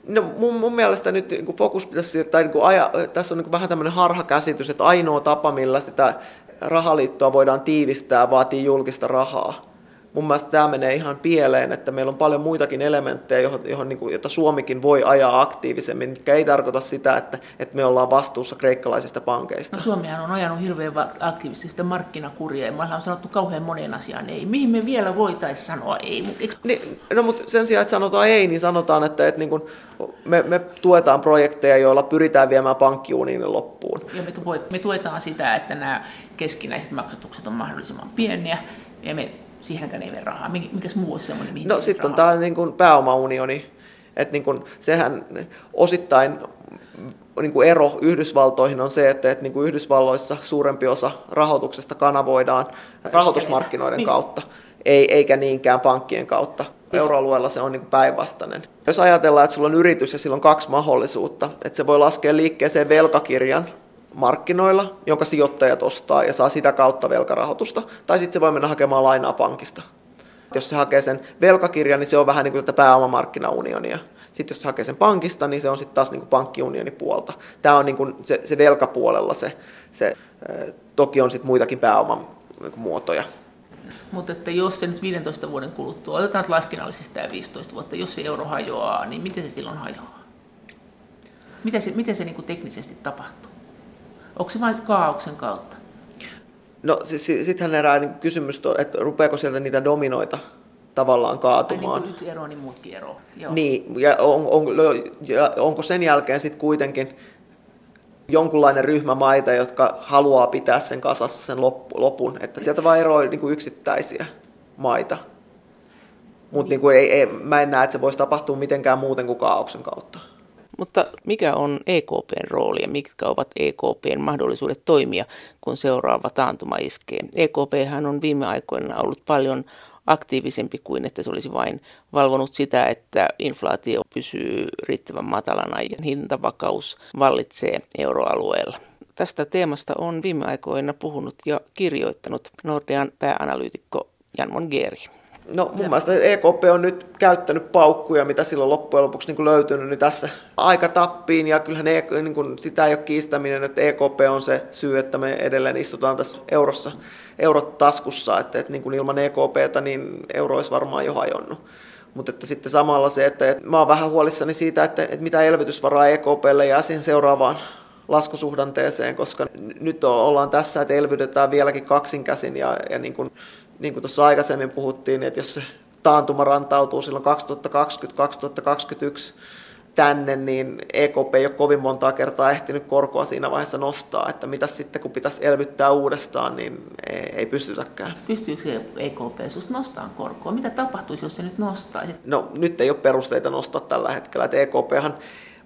No mun, mun mielestä nyt niin fokus pitäisi, tai niin aja, tässä on niin vähän tämmöinen harhakäsitys, että ainoa tapa, millä sitä rahaliittoa voidaan tiivistää, vaatii julkista rahaa mun mielestä tämä menee ihan pieleen, että meillä on paljon muitakin elementtejä, johon, johon, niin kuin, jota Suomikin voi ajaa aktiivisemmin, mikä ei tarkoita sitä, että, että me ollaan vastuussa kreikkalaisista pankeista. No Suomihan on ajanut hirveän aktiivisesti markkinakuria, ja meillä on sanottu kauhean monen asiaan ei. Mihin me vielä voitaisiin sanoa ei? Mutta niin, no mutta sen sijaan, että sanotaan ei, niin sanotaan, että, että niin kuin me, me tuetaan projekteja, joilla pyritään viemään pankkiuniinin loppuun. Ja me, me tuetaan sitä, että nämä keskinäiset maksatukset on mahdollisimman pieniä, ja me siihenkään ei mene rahaa. Mikäs muu olisi semmoinen, mihin No sitten on tämä niin kuin pääomaunioni, että niin kuin, sehän osittain niin kuin ero Yhdysvaltoihin on se, että, että niin kuin Yhdysvalloissa suurempi osa rahoituksesta kanavoidaan rahoitusmarkkinoiden niin. kautta, ei, eikä niinkään pankkien kautta. Euroalueella se on niin päinvastainen. Jos ajatellaan, että sulla on yritys ja sillä on kaksi mahdollisuutta, että se voi laskea liikkeeseen velkakirjan, markkinoilla, jonka sijoittajat ostaa ja saa sitä kautta velkarahoitusta, tai sitten se voi mennä hakemaan lainaa pankista. Jos se hakee sen velkakirjan, niin se on vähän niin kuin tätä pääomamarkkinaunionia. Sitten jos se hakee sen pankista, niin se on sitten taas niin kuin pankkiunionin puolta. Tämä on niin kuin se, se velkapuolella se, se toki on sitten muitakin pääomamuotoja. Mutta että jos se nyt 15 vuoden kuluttua, otetaan laskennallisesti tämä 15 vuotta, jos se euro hajoaa, niin miten se silloin hajoaa? Miten se, miten se niin kuin teknisesti tapahtuu? Onko se vain kaauksen kautta? No sittenhän herää niin kysymys, että rupeako sieltä niitä dominoita tavallaan kaatumaan. Ai niin yksi ero, niin muutkin ero. Joo. Niin, ja, on, on, ja onko sen jälkeen sitten kuitenkin jonkunlainen ryhmä maita, jotka haluaa pitää sen kasassa sen lopun, että sieltä vaan eroaa niin kuin yksittäisiä maita. Mutta niin. niin mä en näe, että se voisi tapahtua mitenkään muuten kuin kaauksen kautta. Mutta mikä on EKPn rooli ja mitkä ovat EKPn mahdollisuudet toimia, kun seuraava taantuma iskee? EKP on viime aikoina ollut paljon aktiivisempi kuin että se olisi vain valvonut sitä, että inflaatio pysyy riittävän matalana ja hintavakaus vallitsee euroalueella. Tästä teemasta on viime aikoina puhunut ja kirjoittanut Nordean pääanalyytikko Jan Mongeri. No mun ja. mielestä EKP on nyt käyttänyt paukkuja, mitä silloin loppujen lopuksi niin kuin löytynyt niin tässä aikatappiin, ja kyllähän ne, niin kuin, sitä ei ole kiistäminen, että EKP on se syy, että me edelleen istutaan tässä eurossa, eurot taskussa, että, että niin kuin ilman EKPtä niin euro olisi varmaan jo hajonnut. Mutta että sitten samalla se, että, että mä oon vähän huolissani siitä, että, että mitä elvytysvaraa EKPlle jää siihen seuraavaan laskusuhdanteeseen, koska nyt ollaan tässä, että elvytetään vieläkin kaksinkäsin ja, ja niin kuin niin kuin tuossa aikaisemmin puhuttiin, että jos se taantuma rantautuu silloin 2020-2021 tänne, niin EKP ei ole kovin montaa kertaa ehtinyt korkoa siinä vaiheessa nostaa, että mitä sitten kun pitäisi elvyttää uudestaan, niin ei pystytäkään. Pystyykö se EKP sinusta nostamaan korkoa? Mitä tapahtuisi, jos se nyt nostaisi? No nyt ei ole perusteita nostaa tällä hetkellä, että EKPhan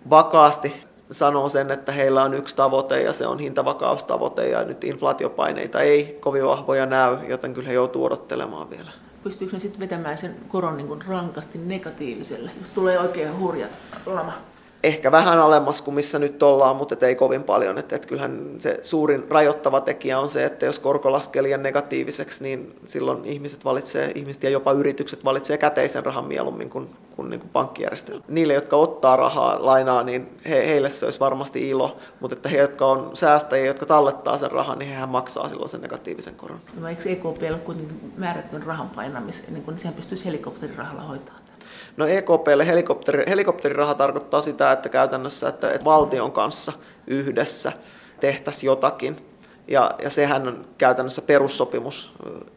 vakaasti sanoo sen, että heillä on yksi tavoite ja se on hintavakaustavoite ja nyt inflaatiopaineita ei kovin vahvoja näy, joten kyllä he joutuu odottelemaan vielä. Pystyykö ne sitten vetämään sen koron niin rankasti negatiiviselle, jos tulee oikein hurja lama? Ehkä vähän alemmas kuin missä nyt ollaan, mutta ei kovin paljon. Et, et kyllähän se suurin rajoittava tekijä on se, että jos korko laskee liian negatiiviseksi, niin silloin ihmiset valitsee, ihmiset ja jopa yritykset valitsee käteisen rahan mieluummin kuin, kuin, niin kuin pankkijärjestelmä. Niille, jotka ottaa rahaa, lainaa, niin he, heille se olisi varmasti ilo, mutta että he, jotka on säästäjiä, jotka tallettaa sen rahan, niin hehän maksaa silloin sen negatiivisen koron. No, eikö EKP ole kuitenkin määrätty rahan painamis, niin kuin sehän pystyisi helikopterirahalla hoitamaan? No EKPlle helikopteri, helikopteriraha tarkoittaa sitä, että käytännössä että, että valtion kanssa yhdessä tehtäisiin jotakin. Ja, ja sehän on käytännössä perussopimus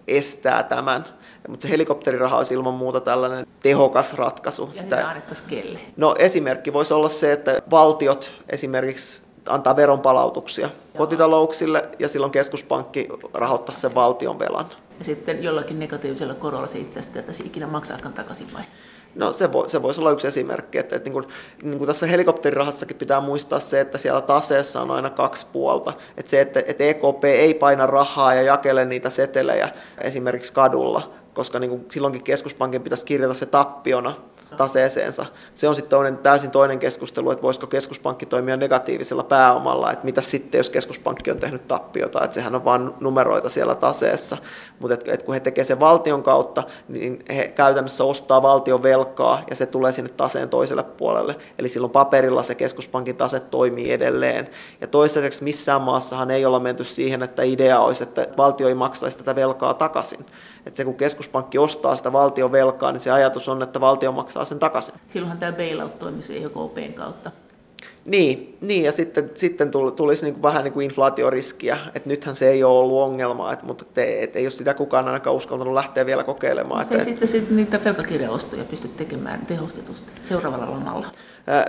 estää tämän. Mutta se helikopteriraha olisi ilman muuta tällainen tehokas ratkaisu. Ja sitä kelle? No esimerkki voisi olla se, että valtiot esimerkiksi antaa veronpalautuksia Joo. kotitalouksille ja silloin keskuspankki rahoittaa sen valtion velan. Ja sitten jollakin negatiivisella korolla se itse asiassa ikinä maksaakaan takaisin vai? No se, voi, se voisi olla yksi esimerkki, että, että niin kuin, niin kuin tässä helikopterirahassakin pitää muistaa se, että siellä taseessa on aina kaksi puolta. Että se, että, että EKP ei paina rahaa ja jakele niitä setelejä esimerkiksi kadulla, koska niin kuin silloinkin keskuspankin pitäisi kirjata se tappiona taseeseensa. Se on sitten toinen, täysin toinen keskustelu, että voisiko keskuspankki toimia negatiivisella pääomalla, että mitä sitten, jos keskuspankki on tehnyt tappiota, että sehän on vain numeroita siellä taseessa. Mutta et, et kun he tekevät sen valtion kautta, niin he käytännössä ostaa valtion velkaa ja se tulee sinne taseen toiselle puolelle. Eli silloin paperilla se keskuspankin tase toimii edelleen. Ja toistaiseksi missään maassahan ei olla menty siihen, että idea olisi, että valtio ei maksaisi tätä velkaa takaisin. Että se kun keskuspankki ostaa sitä valtion velkaa, niin se ajatus on, että valtio maksaa sen takaisin. Silloinhan tämä bailout toimisi EKPn kautta. Niin, niin ja sitten, sitten tulisi niin kuin vähän niin kuin inflaatioriskiä, että nythän se ei ole ollut ongelma, että, mutta te, et ei ole sitä kukaan ainakaan uskaltanut lähteä vielä kokeilemaan. No se että, sitten, sitten niitä velkakirjaostoja pysty tekemään tehostetusti seuraavalla lamalla.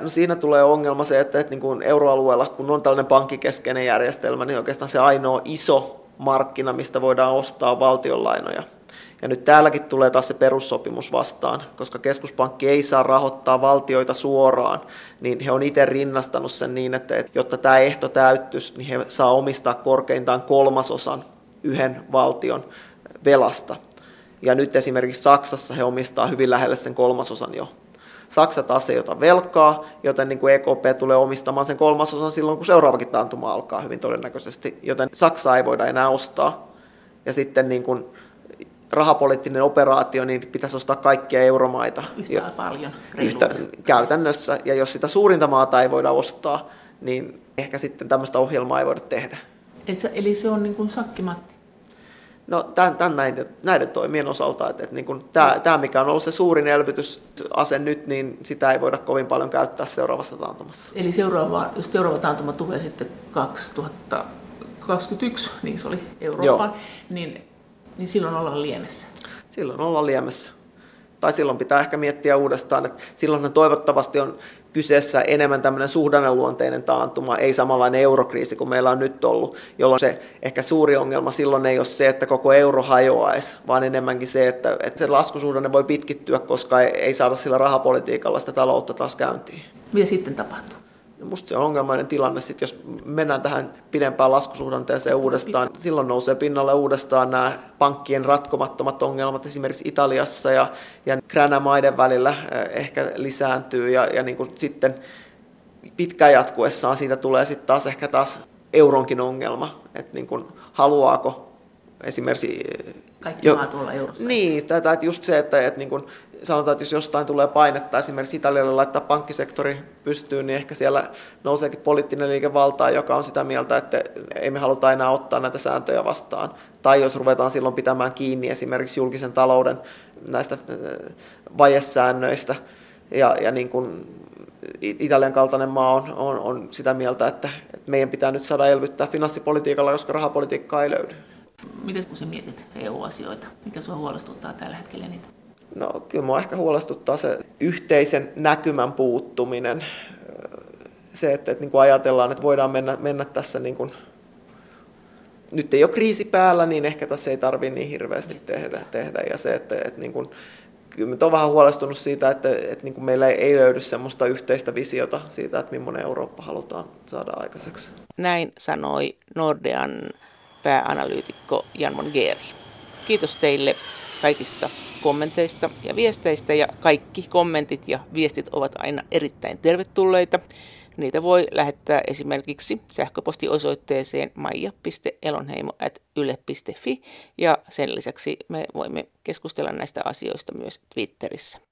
No siinä tulee ongelma se, että, että niin kuin euroalueella, kun on tällainen pankkikeskeinen järjestelmä, niin oikeastaan se ainoa iso markkina, mistä voidaan ostaa valtionlainoja. Ja nyt täälläkin tulee taas se perussopimus vastaan, koska keskuspankki ei saa rahoittaa valtioita suoraan, niin he on itse rinnastanut sen niin, että jotta tämä ehto täyttyisi, niin he saa omistaa korkeintaan kolmasosan yhden valtion velasta. Ja nyt esimerkiksi Saksassa he omistaa hyvin lähelle sen kolmasosan jo. Saksa taas ei ota velkaa, joten niin kuin EKP tulee omistamaan sen kolmasosan silloin, kun seuraavakin taantuma alkaa hyvin todennäköisesti, joten Saksaa ei voida enää ostaa. Ja sitten niin kuin rahapoliittinen operaatio, niin pitäisi ostaa kaikkia euromaita. Yhtä jo, paljon. Yhtä, käytännössä. Ja jos sitä suurinta maata ei voida ostaa, niin ehkä sitten tämmöistä ohjelmaa ei voida tehdä. Et sä, eli se on niin kuin sakkimatti? No tämän, tämän näiden, näiden toimien osalta, että, että niin kuin tämä, tämä, mikä on ollut se suurin elvytysase nyt, niin sitä ei voida kovin paljon käyttää seuraavassa taantumassa. Eli seuraava, jos seuraava taantuma tulee sitten 2021, niin se oli Euroopan, Joo. niin niin silloin ollaan liemessä. Silloin ollaan liemessä. Tai silloin pitää ehkä miettiä uudestaan, että silloin toivottavasti on kyseessä enemmän tämmöinen suhdanneluonteinen taantuma, ei samanlainen eurokriisi kuin meillä on nyt ollut, jolloin se ehkä suuri ongelma silloin ei ole se, että koko euro hajoaisi, vaan enemmänkin se, että, että se laskusuhdanne voi pitkittyä, koska ei, ei saada sillä rahapolitiikalla sitä taloutta taas käyntiin. Mitä sitten tapahtuu? Musta se on ongelmainen tilanne, sit jos mennään tähän pidempään laskusuhdanteeseen uudestaan. Silloin nousee pinnalle uudestaan nämä pankkien ratkomattomat ongelmat esimerkiksi Italiassa ja, ja kränämaiden välillä eh, ehkä lisääntyy ja, ja niin kuin sitten pitkään jatkuessaan siitä tulee sitten taas ehkä taas euronkin ongelma, että niin kuin haluaako esimerkiksi... Eh, Kaikki jo, maat olla eurossa. Niin, tai, tai just se, että, että niin kuin sanotaan, että jos jostain tulee painetta esimerkiksi Italialle laittaa pankkisektori pystyyn, niin ehkä siellä nouseekin poliittinen liikevalta, joka on sitä mieltä, että ei me haluta enää ottaa näitä sääntöjä vastaan. Tai jos ruvetaan silloin pitämään kiinni esimerkiksi julkisen talouden näistä äh, vajesäännöistä, ja, ja niin kuin Italian kaltainen maa on, on, on sitä mieltä, että, että meidän pitää nyt saada elvyttää finanssipolitiikalla, koska rahapolitiikkaa ei löydy. Miten kun sä mietit EU-asioita? Mikä sinua huolestuttaa tällä hetkellä niitä? No kyllä minua ehkä huolestuttaa se yhteisen näkymän puuttuminen. Se, että, että niin kuin ajatellaan, että voidaan mennä, mennä tässä niin kuin, nyt ei ole kriisi päällä, niin ehkä tässä ei tarvitse niin hirveästi tehdä. tehdä. Ja se, että, että niin kuin, kyllä olen vähän huolestunut siitä, että, että niin kuin meillä ei löydy sellaista yhteistä visiota siitä, että millainen Eurooppa halutaan saada aikaiseksi. Näin sanoi Nordean pääanalyytikko Jan Mongeri. Kiitos teille kaikista kommenteista ja viesteistä ja kaikki kommentit ja viestit ovat aina erittäin tervetulleita. Niitä voi lähettää esimerkiksi sähköpostiosoitteeseen maija.elonheimo.yle.fi ja sen lisäksi me voimme keskustella näistä asioista myös Twitterissä.